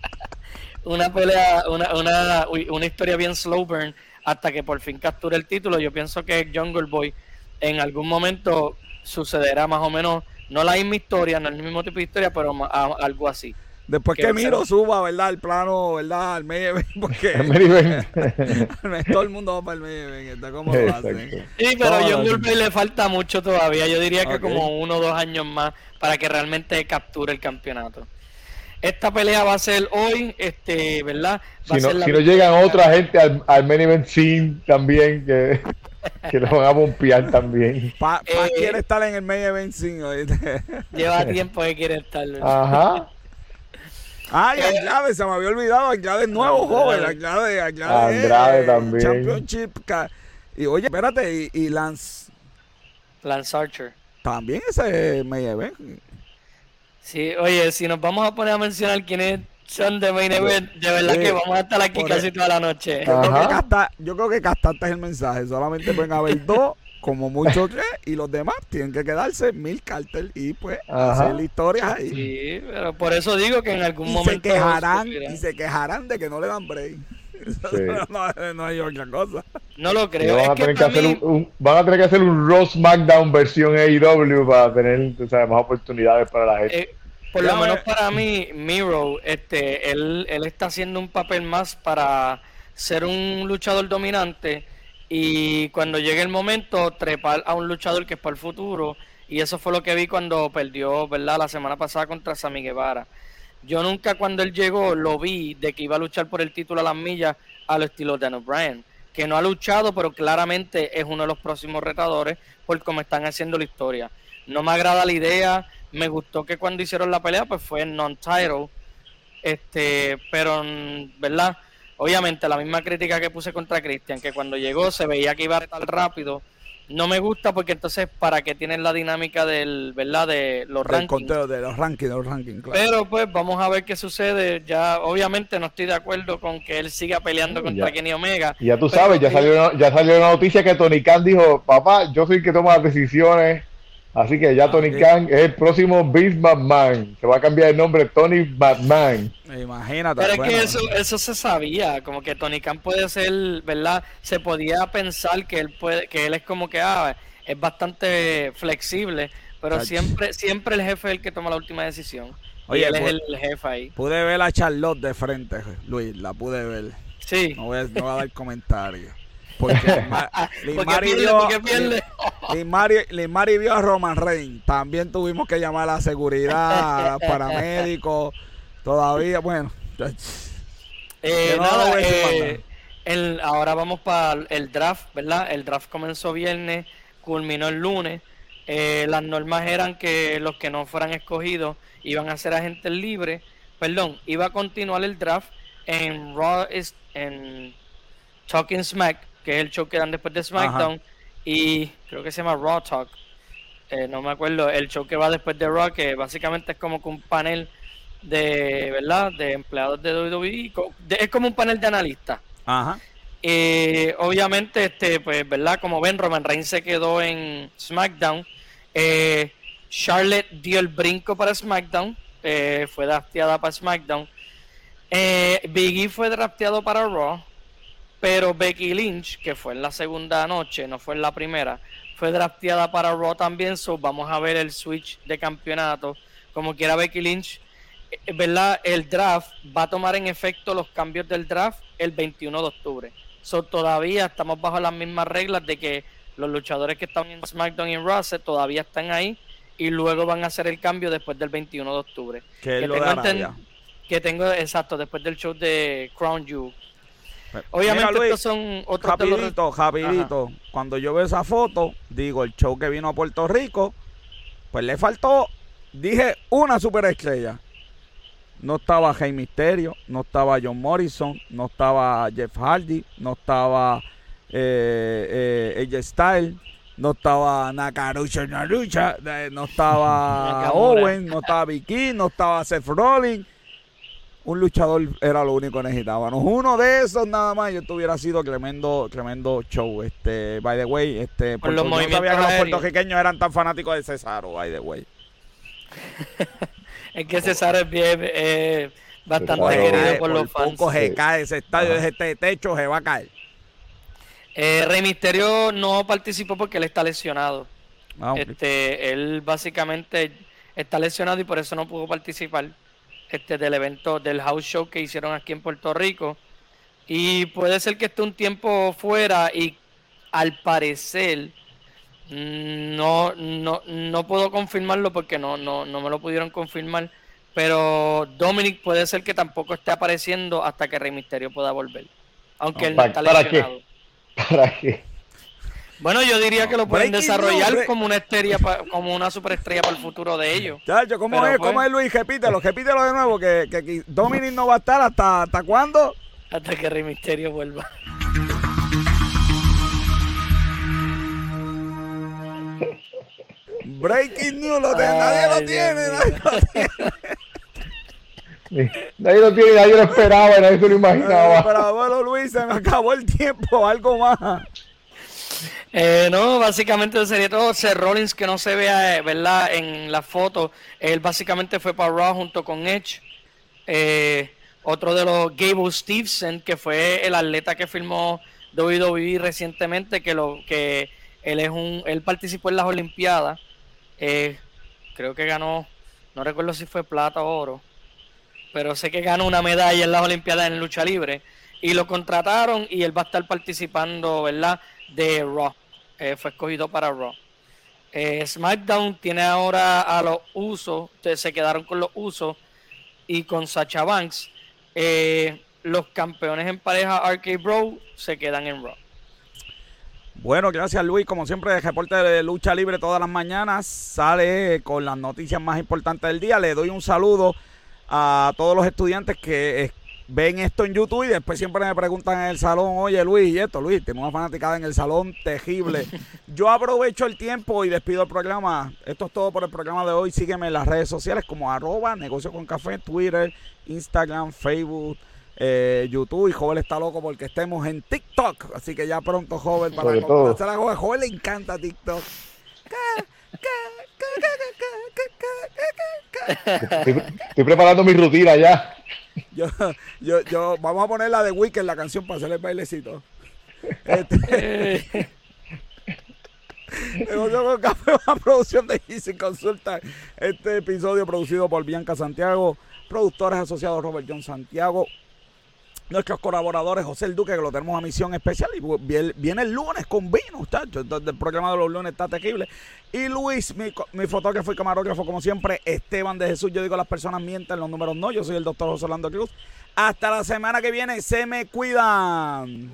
una pelea, una, una, una historia bien slow burn hasta que por fin capture el título. Yo pienso que Jungle Boy en algún momento sucederá más o menos, no la misma historia, no el mismo tipo de historia, pero algo así. Después que, Miro suba, ¿verdad? El plano, ¿verdad? Al medio porque todo el mundo va para el medio está como lo hacen. Sí, pero a John Goldberg le falta mucho todavía. Yo diría que como uno o dos años más para que realmente capture el campeonato. Esta pelea va a ser hoy, este, ¿verdad? si, no, si no, llegan otra gente al, al main event scene también, que, que lo van a bompear también. Pa, eh, quiere estar en el main event scene, Lleva tiempo que quiere estar. Ajá. Ay, Andrade, se me había olvidado. Andrade es nuevo, joven. Andrade, Andrade, Andrade también. Championship. Y oye, espérate, y, Lance. Lance Archer. También ese main event. Sí, oye, si nos vamos a poner a mencionar quiénes son de main event, de verdad que vamos a estar aquí casi toda la noche. Yo creo, que casta, yo creo que castaste el mensaje. Solamente pueden haber dos como mucho que y los demás tienen que quedarse mil cartel y pues hacer historias ahí. Sí, pero por eso digo que en algún y momento se quejarán y se quejarán de que no le dan break. No, hay otra cosa. No lo creo. Van, a tener que hacer un, van a tener que hacer un Raw SmackDown versión AEW para tener más oportunidades para la gente. Eh, por lo menos para mí, Miro, este, él, él está haciendo un papel más para ser un luchador dominante y cuando llegue el momento trepar a un luchador que es para el futuro y eso fue lo que vi cuando perdió, ¿verdad? La semana pasada contra Sammy Guevara. Yo nunca cuando él llegó lo vi de que iba a luchar por el título a las millas al estilo de Dan O'Brien, que no ha luchado, pero claramente es uno de los próximos retadores por cómo están haciendo la historia. No me agrada la idea, me gustó que cuando hicieron la pelea pues fue non-title, este, pero, ¿verdad? Obviamente, la misma crítica que puse contra Christian, que cuando llegó se veía que iba tan rápido. No me gusta porque entonces, ¿para qué tienen la dinámica del, verdad, de los rankings? conteo de los rankings, los rankings, claro. Pero pues vamos a ver qué sucede. Ya, obviamente, no estoy de acuerdo con que él siga peleando contra Kenny Omega. Ya tú sabes, ya salió, ya salió una noticia que Tony Khan dijo, papá, yo soy el que toma las decisiones Así que ya ah, Tony Khan es el próximo Beast Batman. Se va a cambiar el nombre Tony Batman. Imagínate. Pero es que eso, eso se sabía, como que Tony Khan puede ser, ¿verdad? Se podía pensar que él puede, que él es como que ah, es bastante flexible, pero siempre, siempre el jefe es el que toma la última decisión. Oye, él es el, jefe ahí. Pude ver a Charlotte de frente, Luis, la pude ver. Sí. No voy a, no voy a dar comentarios. Porque Limari vio, vio a Roman Reigns. También tuvimos que llamar a la seguridad, a los paramédicos. Todavía, bueno. Eh, nada, eh, el, ahora vamos para el draft, ¿verdad? El draft comenzó viernes, culminó el lunes. Eh, las normas eran que los que no fueran escogidos iban a ser agentes libres. Perdón, iba a continuar el draft en Raw, en Talking Smack, que es el show que dan después de SmackDown, y creo que se llama Raw Talk. Eh, no me acuerdo, el show que va después de Raw, que básicamente es como que un panel de, ¿verdad? De empleados de WWE, es como un panel de analistas. Ajá. Eh, obviamente, este, pues, ¿verdad? Como ven, Roman Reigns se quedó en SmackDown. Eh, Charlotte dio el brinco para SmackDown. Eh, fue drafteada para SmackDown. Biggie fue drafteado para Raw. Pero Becky Lynch, que fue en la segunda noche, no fue en la primera, fue drafteada para Raw también. So vamos a ver el switch de campeonato. Como quiera Becky Lynch, eh, ¿verdad? El draft va a tomar en efecto los cambios del draft el 21 de octubre. So, todavía estamos bajo las mismas reglas de que los luchadores que están en SmackDown y en Raw todavía están ahí y luego van a hacer el cambio después del 21 de octubre. Que, tengo, que tengo exacto después del show de Crown Jewel. Obviamente estos son otros rapidito, rapidito. Cuando yo veo esa foto, digo el show que vino a Puerto Rico, pues le faltó, dije una superestrella. No estaba Rey Misterio, no estaba John Morrison, no estaba Jeff Hardy, no estaba eh, eh, AJ Styles, no estaba Nakarucha Narucha, eh, no estaba Owen, no estaba Vicky, no estaba Seth Rollins. Un luchador era lo único que necesitábamos. Uno de esos nada más y esto hubiera sido tremendo, tremendo show. Este, by the way, este, por los no sabía que los puertorriqueños eran tan fanáticos de Cesaro, by the way. es que César es bien, eh, bastante querido por, los fans. Poco se cae ese estadio, este techo se va a caer. Eh, Rey Misterio no participó porque él está lesionado. Ah, este, él básicamente está lesionado y por eso no pudo participar este, del evento del house show que hicieron aquí en Puerto Rico. Y puede ser que esté un tiempo fuera y al parecer no, no, no puedo confirmarlo porque no, no, no me lo pudieron confirmar. Pero Dominic puede ser que tampoco esté apareciendo hasta que Rey Misterio pueda volver. Aunque él no está lesionado. ¿Para qué? Bueno, yo diría que lo pueden desarrollar como una estrella, como una superestrella para el futuro de ellos. Chacho, ¿cómo es? ¿Cómo pues es Luis? Repítelo, repítelo de nuevo, que, que Dominic no va a estar hasta, hasta cuándo? Hasta que Rey Misterio vuelva. Breaking news, lo nadie lo tiene, nadie lo tiene. Nadie lo tiene, nadie lo esperaba, nadie se lo imaginaba. Pero bueno, Luis, se me acabó el tiempo, algo más. Eh, no, básicamente sería todo. Seth Rollins que no se vea, eh, ¿verdad? En la foto, él básicamente fue para Raw junto con Edge. Eh, otro de los Gable Stevenson, que fue el atleta que firmó WWE recientemente, que lo que él es un, él participó en las Olimpiadas. Eh, creo que ganó, no recuerdo si fue plata o oro, pero sé que ganó una medalla en las Olimpiadas en lucha libre y lo contrataron y él va a estar participando, ¿verdad? De Raw. Eh, fue escogido para Raw. Eh, SmackDown tiene ahora a los usos, se quedaron con los usos y con Sacha Banks. los campeones en pareja Arcade Bro se quedan en Raw. Bueno, gracias Luis. Como siempre, el reporte de lucha libre todas las mañanas sale con las noticias más importantes del día. Le doy un saludo a todos los estudiantes que ven esto en YouTube y después siempre me preguntan en el salón, oye Luis, y esto, Luis, tengo una fanaticada en el salón terrible. Yo aprovecho el tiempo y despido el programa. Esto es todo por el programa de hoy. Sígueme en las redes sociales como arroba negocio con café, Twitter, Instagram, Facebook eh, YouTube y Joven está loco porque estemos en TikTok. Así que ya pronto, Joven, para complacer a Joven. Joven le encanta TikTok. Estoy, preparando mi rutina ya. Yo, yo, yo, vamos a poner la de Weekend, la canción para hacer el bailecito. Este, con Café, una producción de Easy Consulta. Este episodio producido por Bianca Santiago, productores asociados Robert John Santiago, nuestros colaboradores, José el Duque, que lo tenemos a misión especial, y viene el lunes con vino, muchachos. El programa de los lunes está terrible. Y Luis, mi, mi fotógrafo y camarógrafo, como siempre, Esteban de Jesús. Yo digo, las personas mienten, los números no. Yo soy el doctor José Orlando Cruz. Hasta la semana que viene, se me cuidan.